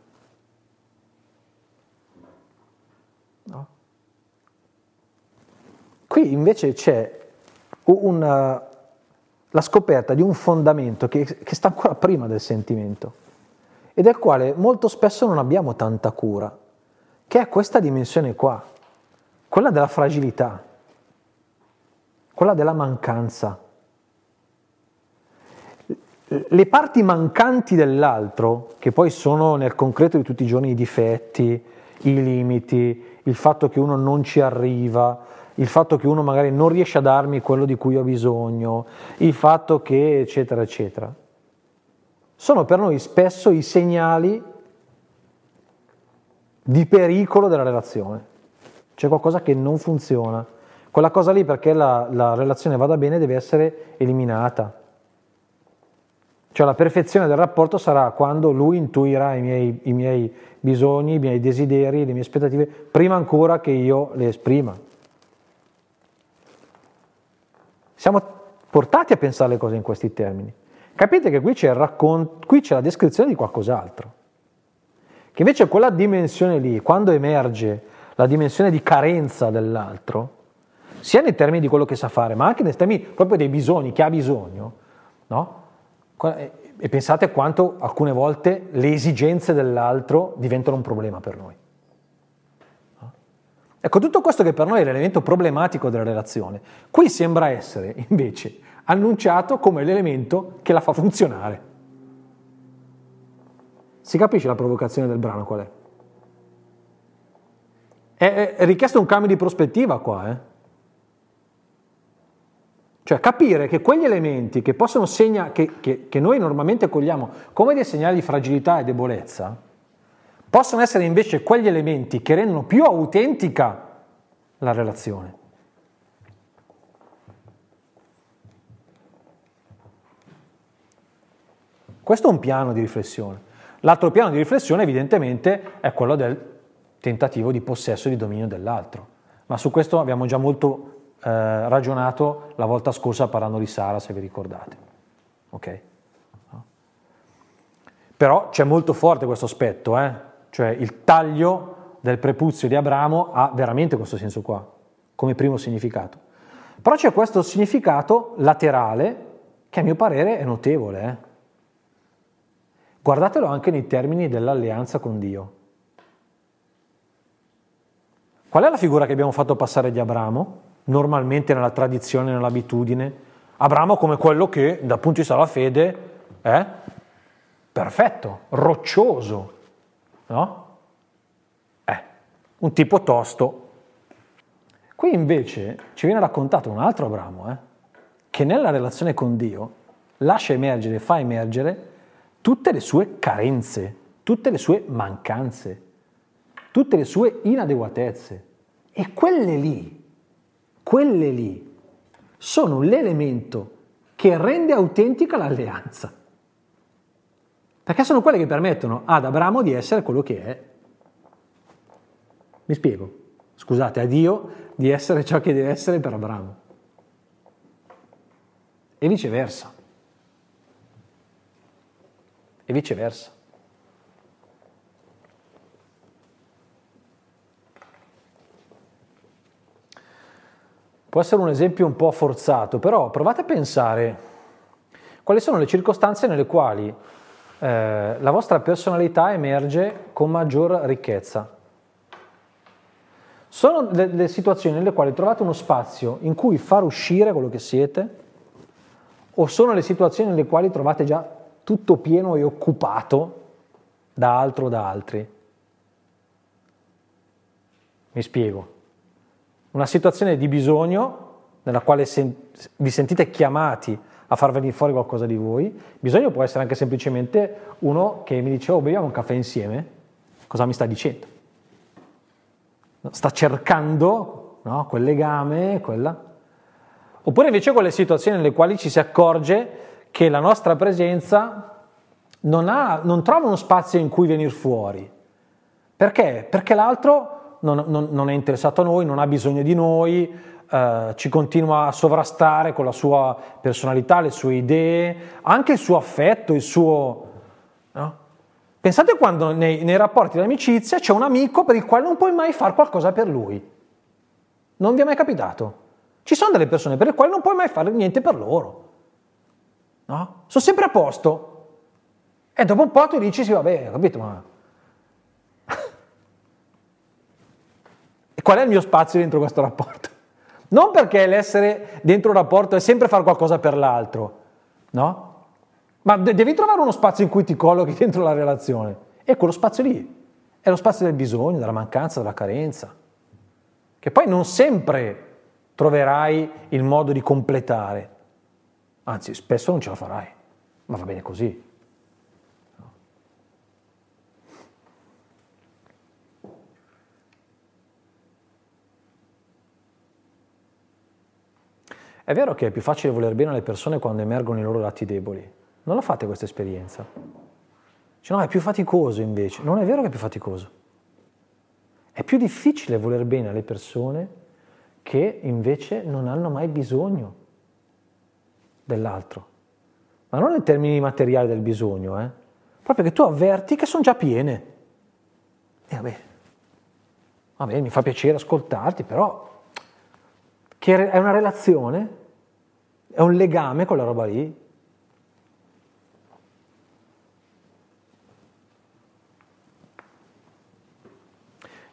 A: Qui invece c'è una, la scoperta di un fondamento che, che sta ancora prima del sentimento e del quale molto spesso non abbiamo tanta cura, che è questa dimensione qua, quella della fragilità, quella della mancanza. Le parti mancanti dell'altro, che poi sono nel concreto di tutti i giorni i difetti, i limiti, il fatto che uno non ci arriva, il fatto che uno magari non riesce a darmi quello di cui ho bisogno, il fatto che eccetera eccetera, sono per noi spesso i segnali di pericolo della relazione. C'è qualcosa che non funziona. Quella cosa lì perché la, la relazione vada bene deve essere eliminata. Cioè la perfezione del rapporto sarà quando lui intuirà i miei, i miei bisogni, i miei desideri, le mie aspettative, prima ancora che io le esprima. Siamo portati a pensare le cose in questi termini. Capite che qui c'è, raccon- qui c'è la descrizione di qualcos'altro. Che invece quella dimensione lì, quando emerge la dimensione di carenza dell'altro, sia nei termini di quello che sa fare, ma anche nei termini proprio dei bisogni, che ha bisogno, no? E pensate quanto alcune volte le esigenze dell'altro diventano un problema per noi. Ecco, tutto questo che per noi è l'elemento problematico della relazione, qui sembra essere invece annunciato come l'elemento che la fa funzionare. Si capisce la provocazione del brano qual è? È, richiesto un cambio di prospettiva qua, eh? Cioè capire che quegli elementi che, possono segna, che, che, che noi normalmente cogliamo come dei segnali di fragilità e debolezza, possono essere invece quegli elementi che rendono più autentica la relazione. Questo è un piano di riflessione. L'altro piano di riflessione evidentemente è quello del tentativo di possesso e di dominio dell'altro, ma su questo abbiamo già molto eh, ragionato la volta scorsa parlando di Sara, se vi ricordate. Ok? No? Però c'è molto forte questo aspetto, eh? cioè il taglio del prepuzio di Abramo ha veramente questo senso qua, come primo significato. Però c'è questo significato laterale che a mio parere è notevole. Eh? Guardatelo anche nei termini dell'alleanza con Dio. Qual è la figura che abbiamo fatto passare di Abramo? normalmente nella tradizione, nell'abitudine. Abramo come quello che dal punto di vista della fede è perfetto, roccioso, no? È un tipo tosto. Qui invece ci viene raccontato un altro Abramo, eh, che nella relazione con Dio lascia emergere, fa emergere tutte le sue carenze, tutte le sue mancanze, tutte le sue inadeguatezze. E quelle lì quelle lì sono l'elemento che rende autentica l'alleanza. Perché sono quelle che permettono ad Abramo di essere quello che è. Mi spiego. Scusate, a Dio di essere ciò che deve essere per Abramo. E viceversa. E viceversa. Può essere un esempio un po' forzato, però provate a pensare quali sono le circostanze nelle quali eh, la vostra personalità emerge con maggior ricchezza. Sono le, le situazioni nelle quali trovate uno spazio in cui far uscire quello che siete o sono le situazioni nelle quali trovate già tutto pieno e occupato da altro o da altri? Mi spiego una situazione di bisogno nella quale sen- vi sentite chiamati a far venire fuori qualcosa di voi. Bisogno può essere anche semplicemente uno che mi dice, oh, beviamo un caffè insieme. Cosa mi sta dicendo? Sta cercando no? quel legame, quella. Oppure invece quelle situazioni nelle quali ci si accorge che la nostra presenza non, ha, non trova uno spazio in cui venire fuori. Perché? Perché l'altro non, non, non, è interessato a noi, non ha bisogno di noi, eh, ci continua a sovrastare con la sua personalità, le sue idee, anche il suo affetto, il suo... No? Pensate quando nei, nei rapporti di amicizia c'è un amico per il quale non puoi mai fare qualcosa per lui. Non vi è mai capitato? Ci sono delle persone per le quali non puoi mai fare niente per loro. No? Sono sempre a posto. E dopo un po' tu dici, sì, vabbè, capito, ma E qual è il mio spazio dentro questo rapporto? Non perché l'essere dentro un rapporto è sempre fare qualcosa per l'altro, no? Ma devi trovare uno spazio in cui ti collochi dentro la relazione. E quello spazio lì è lo spazio del bisogno, della mancanza, della carenza. Che poi non sempre troverai il modo di completare. Anzi, spesso non ce la farai, ma va bene così. È vero che è più facile voler bene alle persone quando emergono i loro lati deboli. Non la fate questa esperienza? Cioè, no, è più faticoso invece. Non è vero che è più faticoso. È più difficile voler bene alle persone che invece non hanno mai bisogno dell'altro. Ma non in termini materiali del bisogno, eh? proprio che tu avverti che sono già piene. E vabbè, vabbè, mi fa piacere ascoltarti, però che è una relazione è un legame con la roba lì.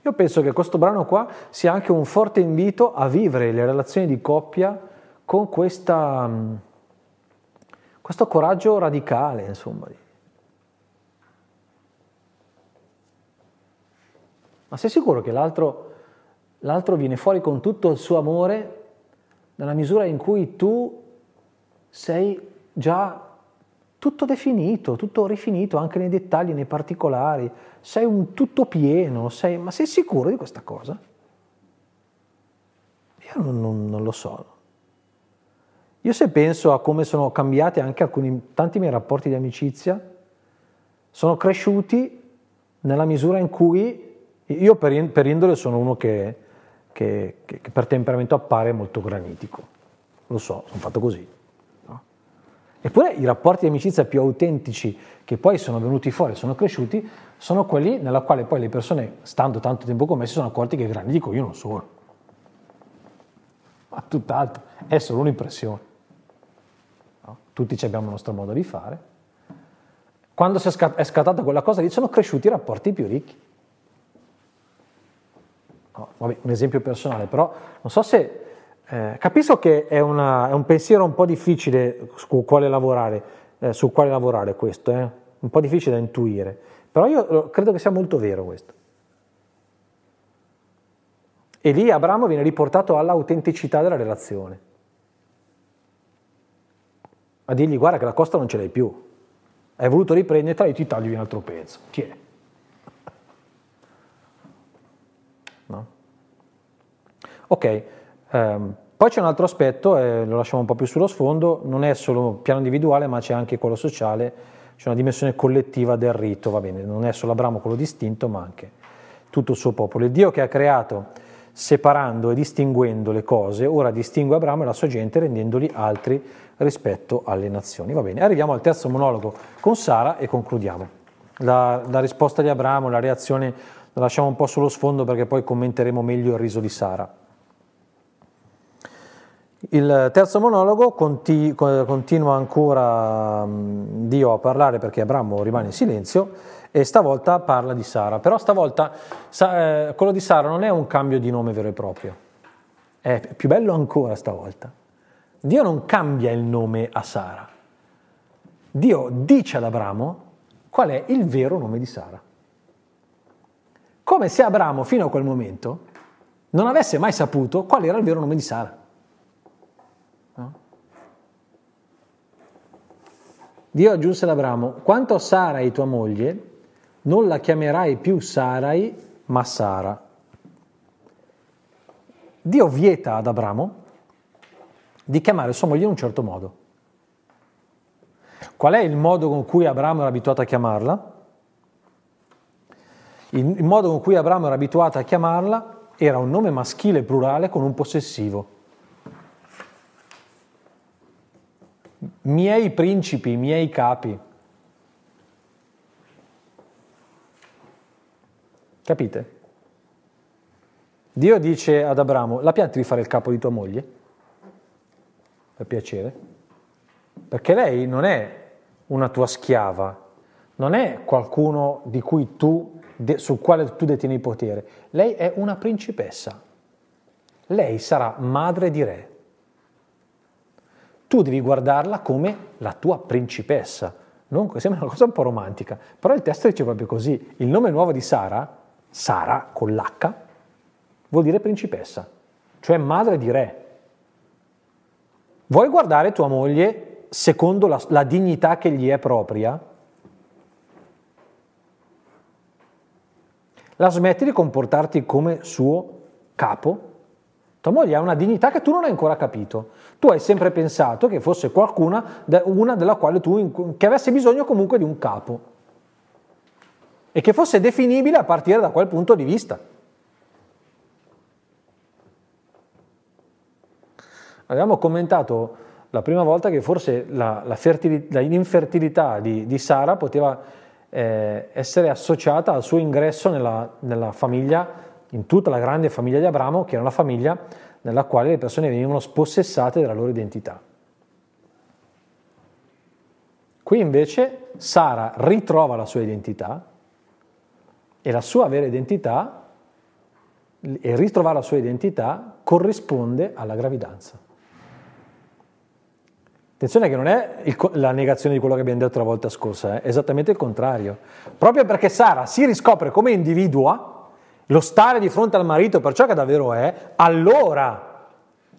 A: Io penso che questo brano qua sia anche un forte invito a vivere le relazioni di coppia con questa, questo coraggio radicale, insomma. Ma sei sicuro che l'altro, l'altro viene fuori con tutto il suo amore nella misura in cui tu sei già tutto definito, tutto rifinito anche nei dettagli, nei particolari, sei un tutto pieno, sei, ma sei sicuro di questa cosa? Io non, non, non lo so. Io se penso a come sono cambiati anche alcuni, tanti miei rapporti di amicizia, sono cresciuti nella misura in cui io per, per indole sono uno che, che, che, per temperamento appare molto granitico. Lo so, sono fatto così. Eppure i rapporti di amicizia più autentici che poi sono venuti fuori, sono cresciuti, sono quelli nella quale poi le persone, stando tanto tempo con me, si sono accorti che grandi dico io non sono. Ma tutt'altro, è solo un'impressione. No? Tutti abbiamo il nostro modo di fare. Quando è scattata quella cosa lì, sono cresciuti i rapporti più ricchi. No, vabbè, un esempio personale, però non so se eh, capisco che è, una, è, un pensiero un po' difficile su quale lavorare, eh, su quale lavorare questo, eh? un po' difficile da intuire, però io credo che sia molto vero questo. E lì Abramo viene riportato all'autenticità della relazione. A dirgli guarda che la costa non ce l'hai più, hai voluto riprendertela, io ti taglio un altro pezzo, tieni. No? Ok, Um, poi c'è un altro aspetto, eh, lo lasciamo un po' più sullo sfondo, non è solo piano individuale, ma c'è anche quello sociale, c'è una dimensione collettiva del rito, va bene, non è solo Abramo quello distinto, ma anche tutto il suo popolo. Il Dio che ha creato separando e distinguendo le cose, ora distingue Abramo e la sua gente rendendoli altri rispetto alle nazioni. Va bene, arriviamo al terzo monologo con Sara e concludiamo. La, la risposta di Abramo, la reazione la lasciamo un po' sullo sfondo perché poi commenteremo meglio il riso di Sara. Il terzo monologo continua ancora Dio a parlare perché Abramo rimane in silenzio e stavolta parla di Sara. Però stavolta eh, quello di Sara non è un cambio di nome vero e proprio, è più bello ancora stavolta. Dio non cambia il nome a Sara. Dio dice ad Abramo qual è il vero nome di Sara. Come se Abramo fino a quel momento non avesse mai saputo qual era il vero nome di Sara. Dio aggiunse ad Abramo, quanto a Sarai tua moglie, non la chiamerai più Sarai, ma Sara. Dio vieta ad Abramo di chiamare sua moglie in un certo modo. Qual è il modo con cui Abramo era abituato a chiamarla? Il modo con cui Abramo era abituato a chiamarla era un nome maschile plurale con un possessivo. Miei principi, miei capi. Capite? Dio dice ad Abramo, la pianti di fare il capo di tua moglie? Per piacere? Perché lei non è una tua schiava, non è qualcuno tu, sul quale tu detieni il potere. Lei è una principessa. Lei sarà madre di re tu devi guardarla come la tua principessa. Non, sembra una cosa un po' romantica, però il testo dice proprio così. Il nome nuovo di Sara, Sara con l'H, vuol dire principessa, cioè madre di re. Vuoi guardare tua moglie secondo la, la dignità che gli è propria? La smetti di comportarti come suo capo? Tua moglie ha una dignità che tu non hai ancora capito. Tu hai sempre pensato che fosse qualcuna, una della quale tu, che avesse bisogno comunque di un capo e che fosse definibile a partire da quel punto di vista. Abbiamo commentato la prima volta che forse la, la fertili, l'infertilità di, di, Sara poteva eh, essere associata al suo ingresso nella, nella famiglia in tutta la grande famiglia di Abramo, che era una famiglia nella quale le persone venivano spossessate della loro identità. Qui invece Sara ritrova la sua identità e la sua vera identità e ritrovare la sua identità corrisponde alla gravidanza. Attenzione che non è il, la negazione di quello che abbiamo detto la volta scorsa, eh? è esattamente il contrario. Proprio perché Sara si riscopre come individua, lo stare di fronte al marito per ciò che davvero è, allora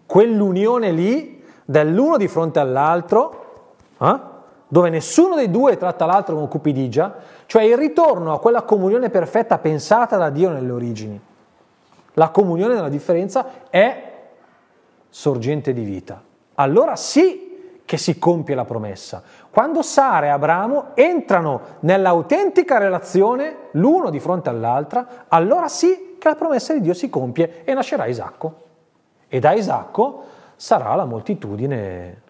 A: quell'unione lì dell'uno di fronte all'altro, eh, dove nessuno dei due tratta l'altro con cupidigia, cioè il ritorno a quella comunione perfetta pensata da Dio nelle origini. La comunione nella differenza è sorgente di vita. Allora sì che si compie la promessa. Quando Sara e Abramo entrano nell'autentica relazione l'uno di fronte all'altra, allora sì che la promessa di Dio si compie e nascerà Isacco. E da Isacco sarà la moltitudine.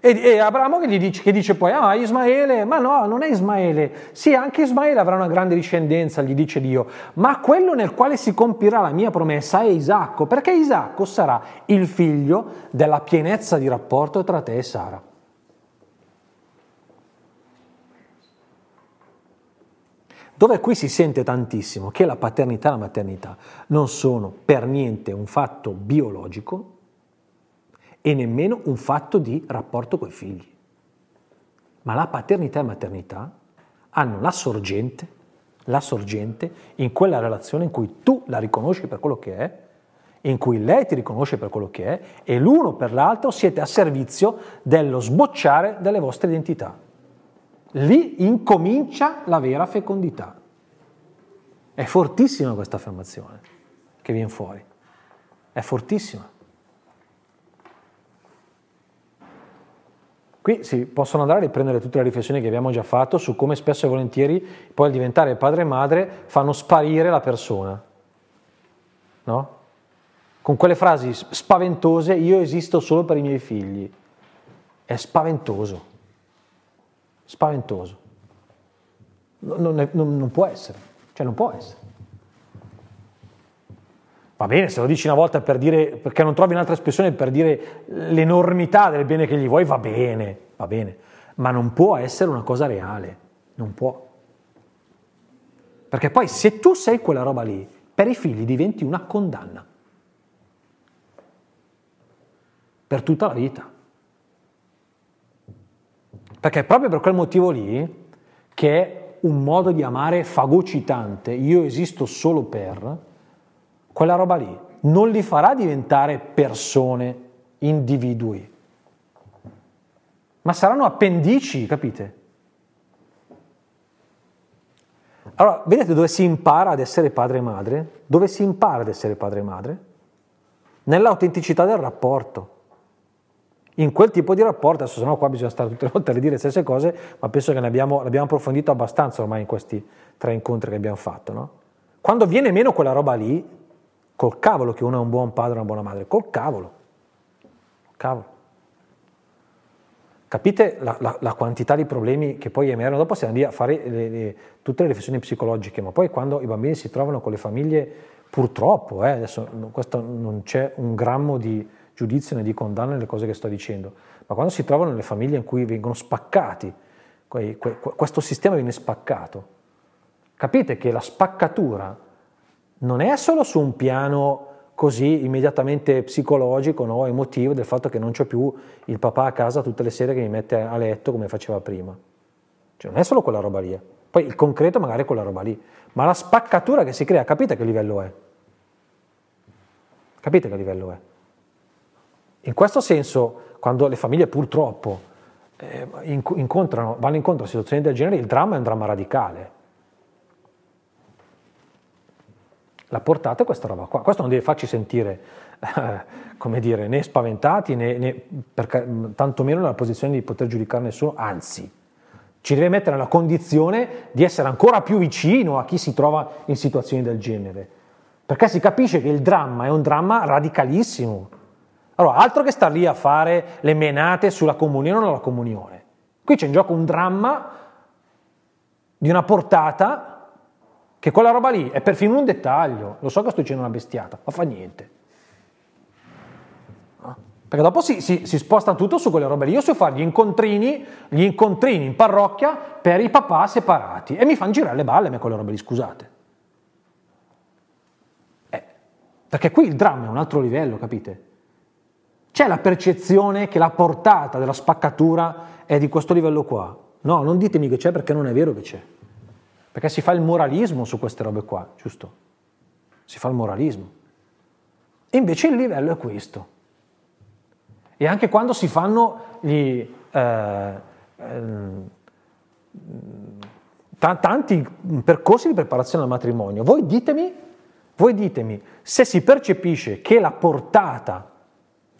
A: E, e Abramo che, dice, che dice poi, ah Ismaele, ma no, non è Ismaele, sì anche Ismaele avrà una grande discendenza, gli dice Dio, ma quello nel quale si compirà la mia promessa è Isacco, perché Isacco sarà il figlio della pienezza di rapporto tra te e Sara. Dove qui si sente tantissimo che la paternità e la maternità non sono per niente un fatto biologico, e nemmeno un fatto di rapporto con i figli. Ma la paternità e maternità hanno la sorgente, la sorgente in quella relazione in cui tu la riconosci per quello che è, in cui lei ti riconosce per quello che è e l'uno per l'altro siete a servizio dello sbocciare delle vostre identità. Lì incomincia la vera fecondità. È fortissima questa affermazione che viene fuori. È fortissima. Qui si possono andare a riprendere tutte le riflessioni che abbiamo già fatto su come spesso e volentieri poi al diventare padre e madre fanno sparire la persona. No? Con quelle frasi spaventose, io esisto solo per i miei figli. È spaventoso. Spaventoso. Non, è, non, non può essere. Cioè non può essere. Va bene, se lo dici una volta per dire, perché non trovi un'altra espressione per dire l'enormità del bene che gli vuoi, va bene, va bene, ma non può essere una cosa reale, non può. Perché poi se tu sei quella roba lì, per i figli diventi una condanna. Per tutta la vita. Perché è proprio per quel motivo lì che è un modo di amare fagocitante, io esisto solo per, quella roba lì non li farà diventare persone, individui, ma saranno appendici, capite? Allora, vedete dove si impara ad essere padre e madre? Dove si impara ad essere padre e madre? Nell'autenticità del rapporto. In quel tipo di rapporto, adesso se no qua bisogna stare tutte le volte a ridire le stesse cose, ma penso che ne abbiamo, l'abbiamo approfondito abbastanza ormai in questi tre incontri che abbiamo fatto. No? Quando viene meno quella roba lì, Col cavolo che uno è un buon padre o una buona madre, col cavolo. Cavolo. Capite la, la, la, quantità di problemi che poi emergono? Dopo si andrà a fare le, le, tutte le riflessioni psicologiche, ma poi quando i bambini si trovano con le famiglie, purtroppo, eh, adesso questo non c'è un grammo di giudizio né di condanna nelle cose che sto dicendo, ma quando si trovano nelle famiglie in cui vengono spaccati, questo sistema viene spaccato, capite che la spaccatura non è solo su un piano così immediatamente psicologico, no, emotivo, del fatto che non c'è più il papà a casa tutte le sere che mi mette a letto come faceva prima. Cioè, non è solo quella roba lì. Eh. Poi il concreto magari è quella roba lì. Ma la spaccatura che si crea, capite che livello è? Capite che livello è? In questo senso, quando le famiglie purtroppo eh, incontrano, vanno incontro a situazioni del genere, il dramma è un dramma radicale. La portata è questa roba qua. Questo non deve farci sentire, come dire, né spaventati, né, né per, tantomeno nella posizione di poter giudicare nessuno, anzi, ci deve mettere nella condizione di essere ancora più vicino a chi si trova in situazioni del genere. Perché si capisce che il dramma è un dramma radicalissimo. Allora, altro che star lì a fare le menate sulla comunione o non la comunione. Qui c'è in gioco un dramma di una portata che quella roba lì è perfino un dettaglio. Lo so che sto dicendo una bestiata, ma fa niente. Perché dopo si, si, si, sposta tutto su quelle robe lì. Io so fare gli incontrini, gli incontrini in parrocchia per i papà separati e mi fanno girare le balle a me quelle robe lì, scusate. Eh, perché qui il dramma è un altro livello, capite? C'è la percezione che la portata della spaccatura è di questo livello qua. No, non ditemi che c'è perché non è vero che c'è. Perché si fa il moralismo su queste robe qua, giusto? Si fa il moralismo. E invece il livello è questo. E anche quando si fanno gli, eh, eh, tanti percorsi di preparazione al matrimonio, voi ditemi, voi ditemi se si percepisce che la portata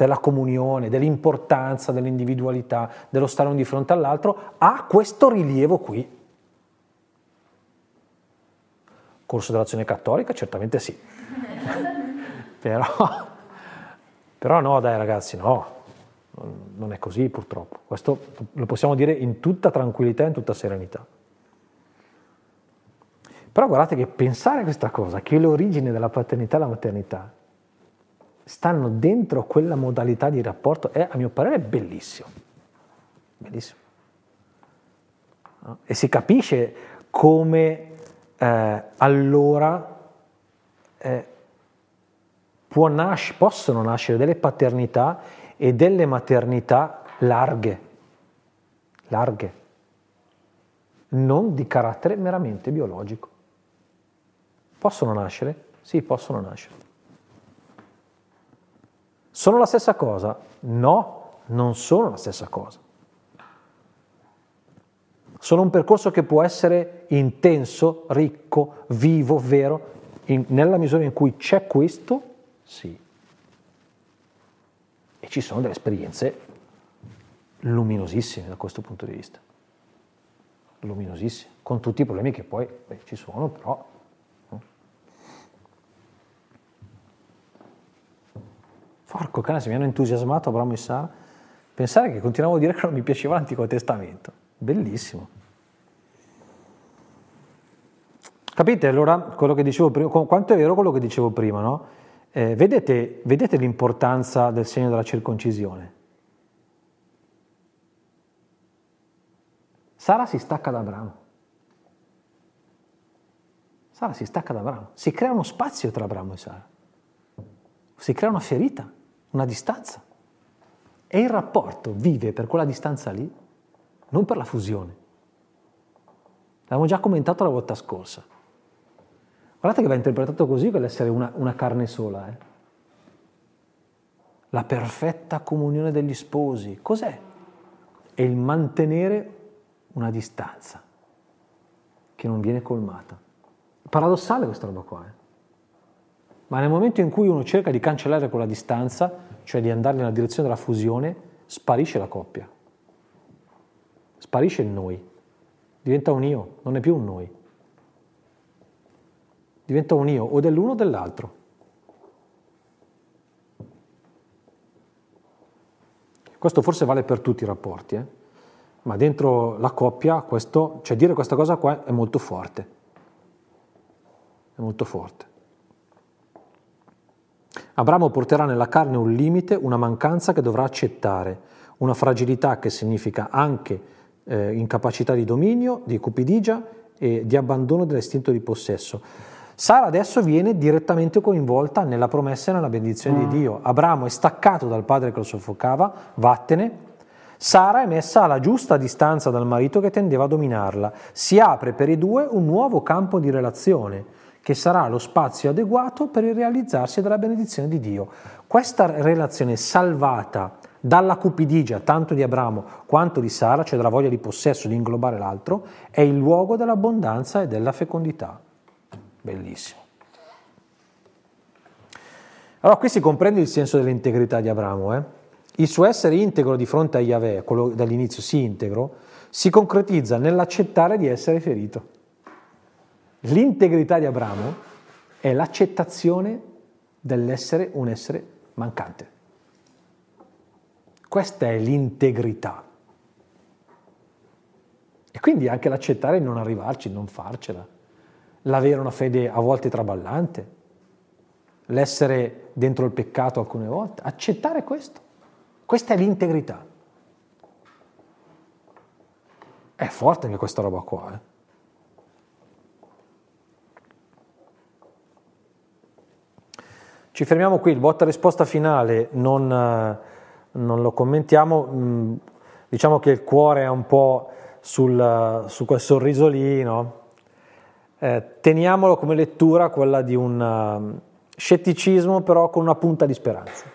A: della comunione, dell'importanza, dell'individualità, dello stare uno di fronte all'altro, ha questo rilievo qui. Corso dell'azione cattolica? Certamente sì. però, però no, dai ragazzi, no non è così purtroppo. Questo lo possiamo dire in tutta tranquillità in tutta serenità. Però guardate che pensare a questa cosa, che l'origine della paternità e la maternità stanno dentro quella modalità di rapporto, è a mio parere bellissimo. Bellissimo. E si capisce come eh, allora eh, nasc- possono nascere delle paternità e delle maternità larghe, larghe, non di carattere meramente biologico. Possono nascere? Sì, possono nascere. Sono la stessa cosa? No, non sono la stessa cosa. Sono un percorso che può essere intenso, ricco, vivo, vero, in, nella misura in cui c'è questo, sì e ci sono delle esperienze luminosissime da questo punto di vista. Luminosissime, con tutti i problemi che poi beh, ci sono, però. Porco cane, se mi hanno entusiasmato Abramo e Sara. Pensare che continuavo a dire che non mi piaceva l'Antico Testamento. Bellissimo. Capite allora quello che dicevo prima? Quanto è vero quello che dicevo prima, no? Eh, vedete, vedete l'importanza del segno della circoncisione? Sara si stacca da Abramo. Sara si stacca da Abramo. Si crea uno spazio tra Abramo e Sara. Si crea una ferita, una distanza. E il rapporto vive per quella distanza lì, non per la fusione. L'abbiamo già commentato la volta scorsa. Guardate che va interpretato così quell'essere una, una carne sola. Eh? La perfetta comunione degli sposi. Cos'è? È il mantenere una distanza che non viene colmata. Paradossale questa roba qua. Eh? Ma nel momento in cui uno cerca di cancellare quella distanza, cioè di andare nella direzione della fusione, sparisce la coppia. Sparisce il noi. Diventa un io, non è più un noi diventa un io o dell'uno o dell'altro. Questo forse vale per tutti i rapporti, eh? ma dentro la coppia questo, cioè dire questa cosa qua è molto forte. È molto forte. Abramo porterà nella carne un limite, una mancanza che dovrà accettare, una fragilità che significa anche eh, incapacità di dominio, di cupidigia e di abbandono dell'istinto di possesso. Sara adesso viene direttamente coinvolta nella promessa e nella benedizione mm. di Dio. Abramo è staccato dal padre che lo soffocava, vattene. Sara è messa alla giusta distanza dal marito che tendeva a dominarla. Si apre per i due un nuovo campo di relazione che sarà lo spazio adeguato per il realizzarsi della benedizione di Dio. Questa relazione salvata dalla cupidigia tanto di Abramo quanto di Sara, cioè dalla voglia di possesso di inglobare l'altro, è il luogo dell'abbondanza e della fecondità. Bellissimo. Allora qui si comprende il senso dell'integrità di Abramo. Eh? Il suo essere integro di fronte a Yahweh, quello dall'inizio sì integro, si concretizza nell'accettare di essere ferito. L'integrità di Abramo è l'accettazione dell'essere un essere mancante. Questa è l'integrità. E quindi anche l'accettare di non arrivarci, non farcela, l'avere una fede a volte traballante, l'essere dentro il peccato alcune volte, accettare questo. Questa è l'integrità. È forte anche questa roba qua. Eh? Ci fermiamo qui, il botta risposta finale non non lo commentiamo, mm, diciamo che il cuore è un po' sul, su quel sorriso lì, no? eh, teniamolo come lettura quella di un uh, scetticismo però con una punta di speranza.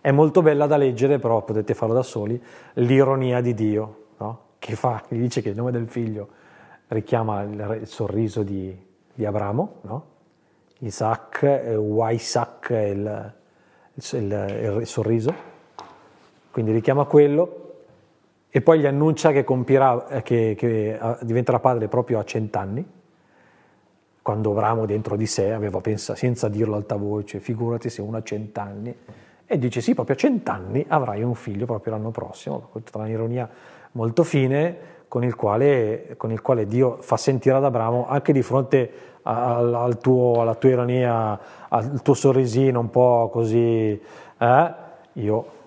A: È molto bella da leggere, però potete farlo da soli, l'ironia di Dio, no? che fa, gli dice che il nome del figlio richiama il, il sorriso di, di Abramo, no? Isaac, eh, Waisak è il, il, il sorriso, quindi richiama quello e poi gli annuncia che, compirà, eh, che, che diventerà padre proprio a cent'anni, quando Abramo dentro di sé aveva pensato, senza dirlo alta voce, figurati se uno ha cent'anni, e dice sì, proprio a cent'anni avrai un figlio proprio l'anno prossimo, tutta un'ironia molto fine con il, quale, con il quale Dio fa sentire ad Abramo anche di fronte al, al tuo, alla tua ironia, al tuo sorrisino un po' così, eh, io